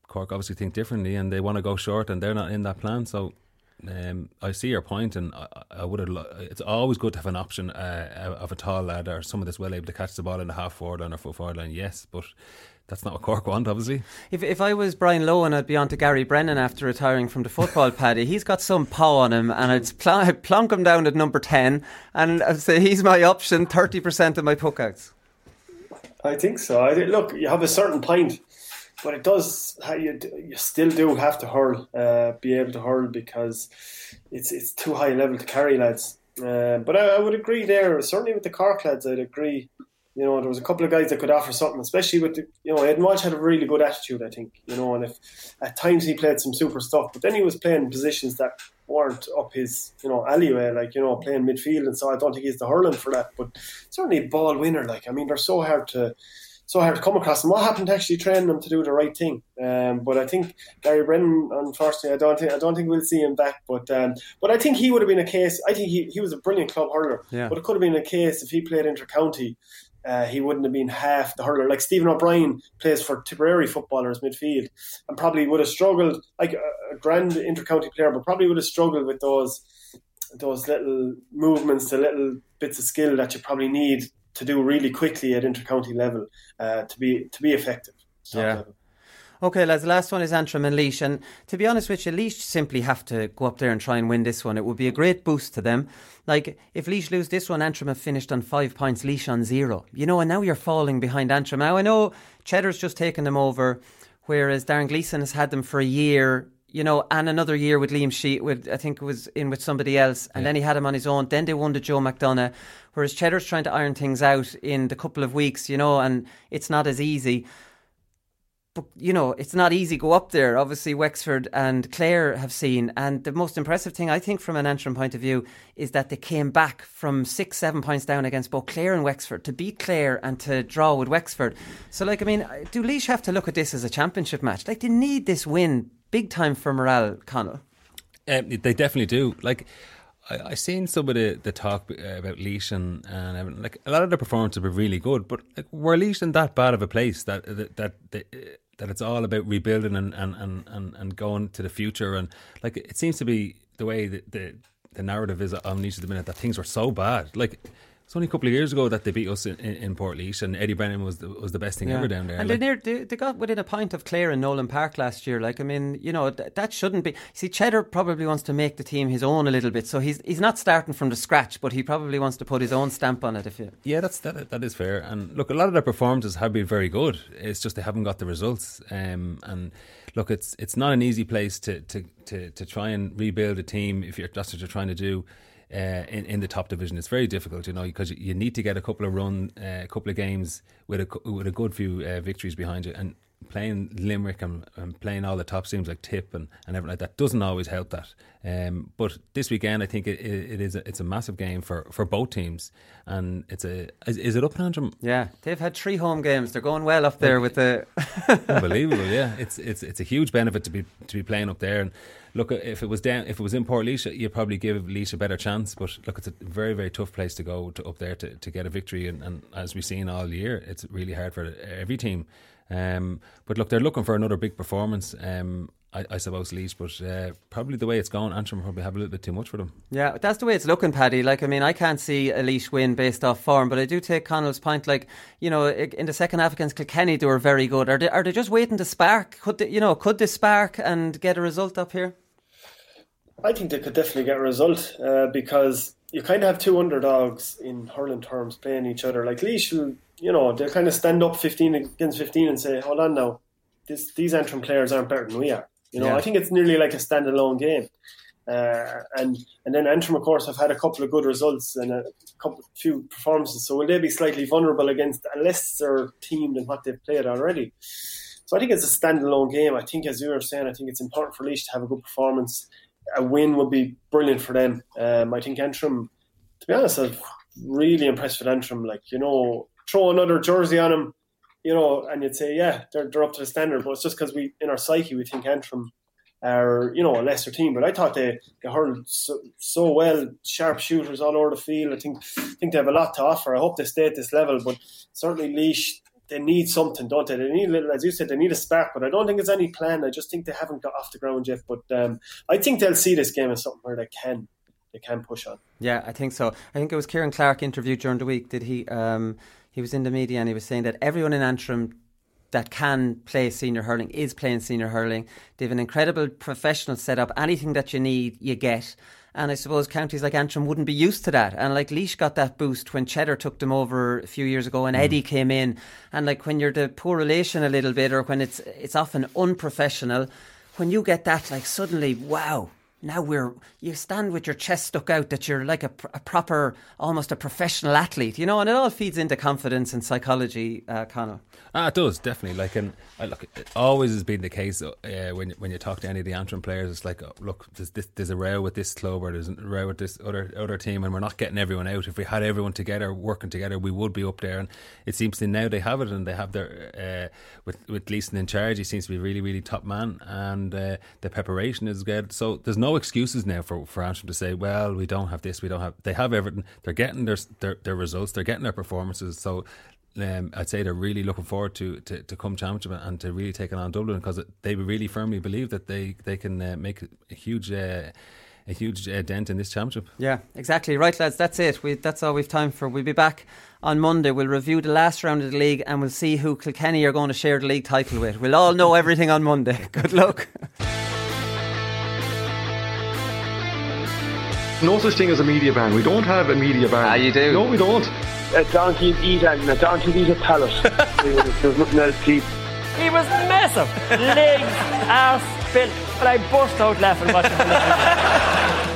Cork obviously think differently, and they want to go short, and they're not in that plan. So. Um, I see your point, and I, I would have. lo- It's always good to have an option uh, of a tall lad or someone that's well able to catch the ball in the half forward line or full forward line. Yes, but that's not what Cork want, obviously. If if I was Brian Lohan, I'd be on to Gary Brennan after retiring from the football paddy. He's got some pow on him, and I'd pl- I'd plonk him down at number ten, and I'd say he's my option. Thirty percent of my puckouts. I think so. I think- look, you have a certain point, but it does. You you still do have to hurl, uh, be able to hurl because it's it's too high a level to carry, lads. Uh, but I, I would agree there. Certainly with the Cork lads, I'd agree. You know, there was a couple of guys that could offer something, especially with the, you know, Ed Walsh had a really good attitude, I think. You know, and if at times he played some super stuff, but then he was playing positions that weren't up his, you know, alleyway, like you know, playing midfield, and so I don't think he's the hurling for that. But certainly a ball winner, like I mean, they're so hard to so hard to come across. And what happened to actually train them to do the right thing? Um, but I think Gary Brennan, unfortunately, I don't think I don't think we'll see him back. But um, but I think he would have been a case. I think he, he was a brilliant club hurler. Yeah. But it could have been a case if he played inter-county. Uh, he wouldn't have been half the hurler. Like Stephen O'Brien plays for Tipperary footballers midfield, and probably would have struggled like a, a grand inter-county player, but probably would have struggled with those those little movements, the little bits of skill that you probably need to do really quickly at inter-county level uh, to be to be effective. Top Yeah. level. Okay, lads, the last one is Antrim and Laois. And to be honest with you, Laois simply have to go up there and try and win this one. It would be a great boost to them. Like, if Laois lose this one, Antrim have finished on five points, Laois on zero. You know, and now you're falling behind Antrim. Now, I know Cheddar's just taken them over, whereas Darren Gleeson has had them for a year. You know, and another year with Liam Sheet, with I think it was in with somebody else, and then he had him on his own. Then they won to Joe McDonagh, whereas Cheddar's trying to iron things out in the couple of weeks, you know, and it's not as easy but you know it's not easy go up there. Obviously, Wexford and Clare have seen, and the most impressive thing I think from an Antrim point of view is that they came back from six, seven points down against both Clare and Wexford to beat Clare and to draw with Wexford. So, like, I mean, do Laois have to look at this as a championship match? Like, they need this win big time for morale, Conal. Um, they definitely do. Like I, I seen some of the, the talk uh, about Laois and, and like a lot of the performances were really good, but like, were Laois in that bad of a place that that that, that, that it's all about rebuilding and, and, and, and, and going to the future and like it seems to be the way that the the narrative is on Laois at the minute that things were so bad. Like it's only a couple of years ago that they beat us in, in, in Portlaoise and Eddie Brennan was the, was the best thing ever down there. And Like- they, near, they, they got within a point of Clare and Nowlan Park last year. Like, I mean, you know, th- that shouldn't be. See, Cheddar probably wants to make the team his own a little bit. So he's he's not starting from the scratch, but he probably wants to put his own stamp on it. If you. Yeah, that's that. That is fair. And look, a lot of their performances have been very good. It's just they haven't got the results. Um, and look, it's it's not an easy place to to, to, to try and rebuild a team if you're that's what you're trying to do. Uh, in, in the top division, it's very difficult, you know, because you, need to get a couple of run, uh, a couple of games with a with a good few uh, victories behind you, and playing Limerick and, and playing all the top teams like Tip and, and everything like that doesn't always help that. Um, but this weekend, I think it, it, it is a, it's a massive game for, for both teams, and it's a is, is it up in Antrim? Yeah, they've had three home games. They're going well up there with the. Unbelievable, yeah. It's it's it's a huge benefit to be to be playing up there. And look, if it was down, if it was in Portlaoise, you'd probably give Laois a better chance. But look, it's a very very tough place to go to up there to, to get a victory. And, and as we've seen all year, it's really hard for every team. Um, but look, they're looking for another big performance. Um, I, I suppose Laois, but uh, probably the way it's going, Antrim probably have a little bit too much for them. Yeah, that's the way it's looking, Paddy. Like, I mean, I can't see a Laois win based off form, but I do take Conal's point. Like, you know, in the second half against Kilkenny, they were very good. Are they? Are they just waiting to spark? Could they, you know? Could they spark and get a result up here? I think they could definitely get a result uh, because you kind of have two underdogs in hurling terms playing each other. Like Laois will, you know, they'll kind of stand up 15 against 15 and say, hold on now, this, these Antrim players aren't better than we are. You know, yeah. I think it's nearly like a standalone game. Uh, and and then Antrim, of course, have had a couple of good results and a couple few performances. So will they be slightly vulnerable against a lesser team than what they've played already? So I think it's a standalone game. I think, as you were saying, I think it's important for Laois to have a good performance. A win would be brilliant for them. Um, I think Antrim, to be honest, I'm really impressed with Antrim. Like you know, throw another jersey on them, you know, and you'd say, yeah, they're, they're up to the standard. But it's just because we, in our psyche, we think Antrim are, you know, a lesser team. But I thought they, they hurled so, so well, sharp shooters all over the field. I think think they have a lot to offer. I hope they stay at this level. But certainly, Laois, they need something, don't they? They need a little, as you said, they need a spark. But I don't think it's any plan. I just think they haven't got off the ground yet. But um, I think they'll see this game as something where they can they can push on. Yeah, I think so. I think it was Kieran Clark interviewed during the week. Did he? Um, he was in the media and he was saying that everyone in Antrim that can play senior hurling is playing senior hurling. They have an incredible professional setup. Anything that you need, you get. And I suppose counties like Antrim wouldn't be used to that. And like Laois got that boost when Cheddar took them over a few years ago and mm. Eddie came in. And like when you're the poor relation a little bit or when it's it's often unprofessional, when you get that, like suddenly, wow, now we're you stand with your chest stuck out that you're like a, a, proper almost a professional athlete you know and it all feeds into confidence and psychology uh, Conal ah it does definitely like and look it always has been the case uh, when when you talk to any of the Antrim players it's like oh, look there's, this, there's a row with this club or there's a row with this other other team and we're not getting everyone out. If we had everyone together working together we would be up there and it seems to now they have it and they have their uh, with with Gleeson in charge he seems to be really really top man and uh, the preparation is good. So there's no excuses now for for Antrim to say, well, we don't have this, we don't have. They have everything. They're getting their their, their results. They're getting their performances. So. Um, I'd say they're really looking forward to, to, to come championship and to really taking on Dublin because they really firmly believe that they they can uh, make a huge uh, a huge uh, dent in this championship. Yeah, exactly. Right, lads, that's it. We, that's all we've time for. We'll be back on Monday. We'll review the last round of the league and we'll see who Kilkenny are going to share the league title with. We'll all know everything on Monday. Good luck. no such thing as a media ban. We don't have a media ban. Ah, you do? No, we don't. A donkey eat and a donkey eat a pallet. There's nothing else to eat. He was massive. Legs, ass, built. But I burst out laughing watching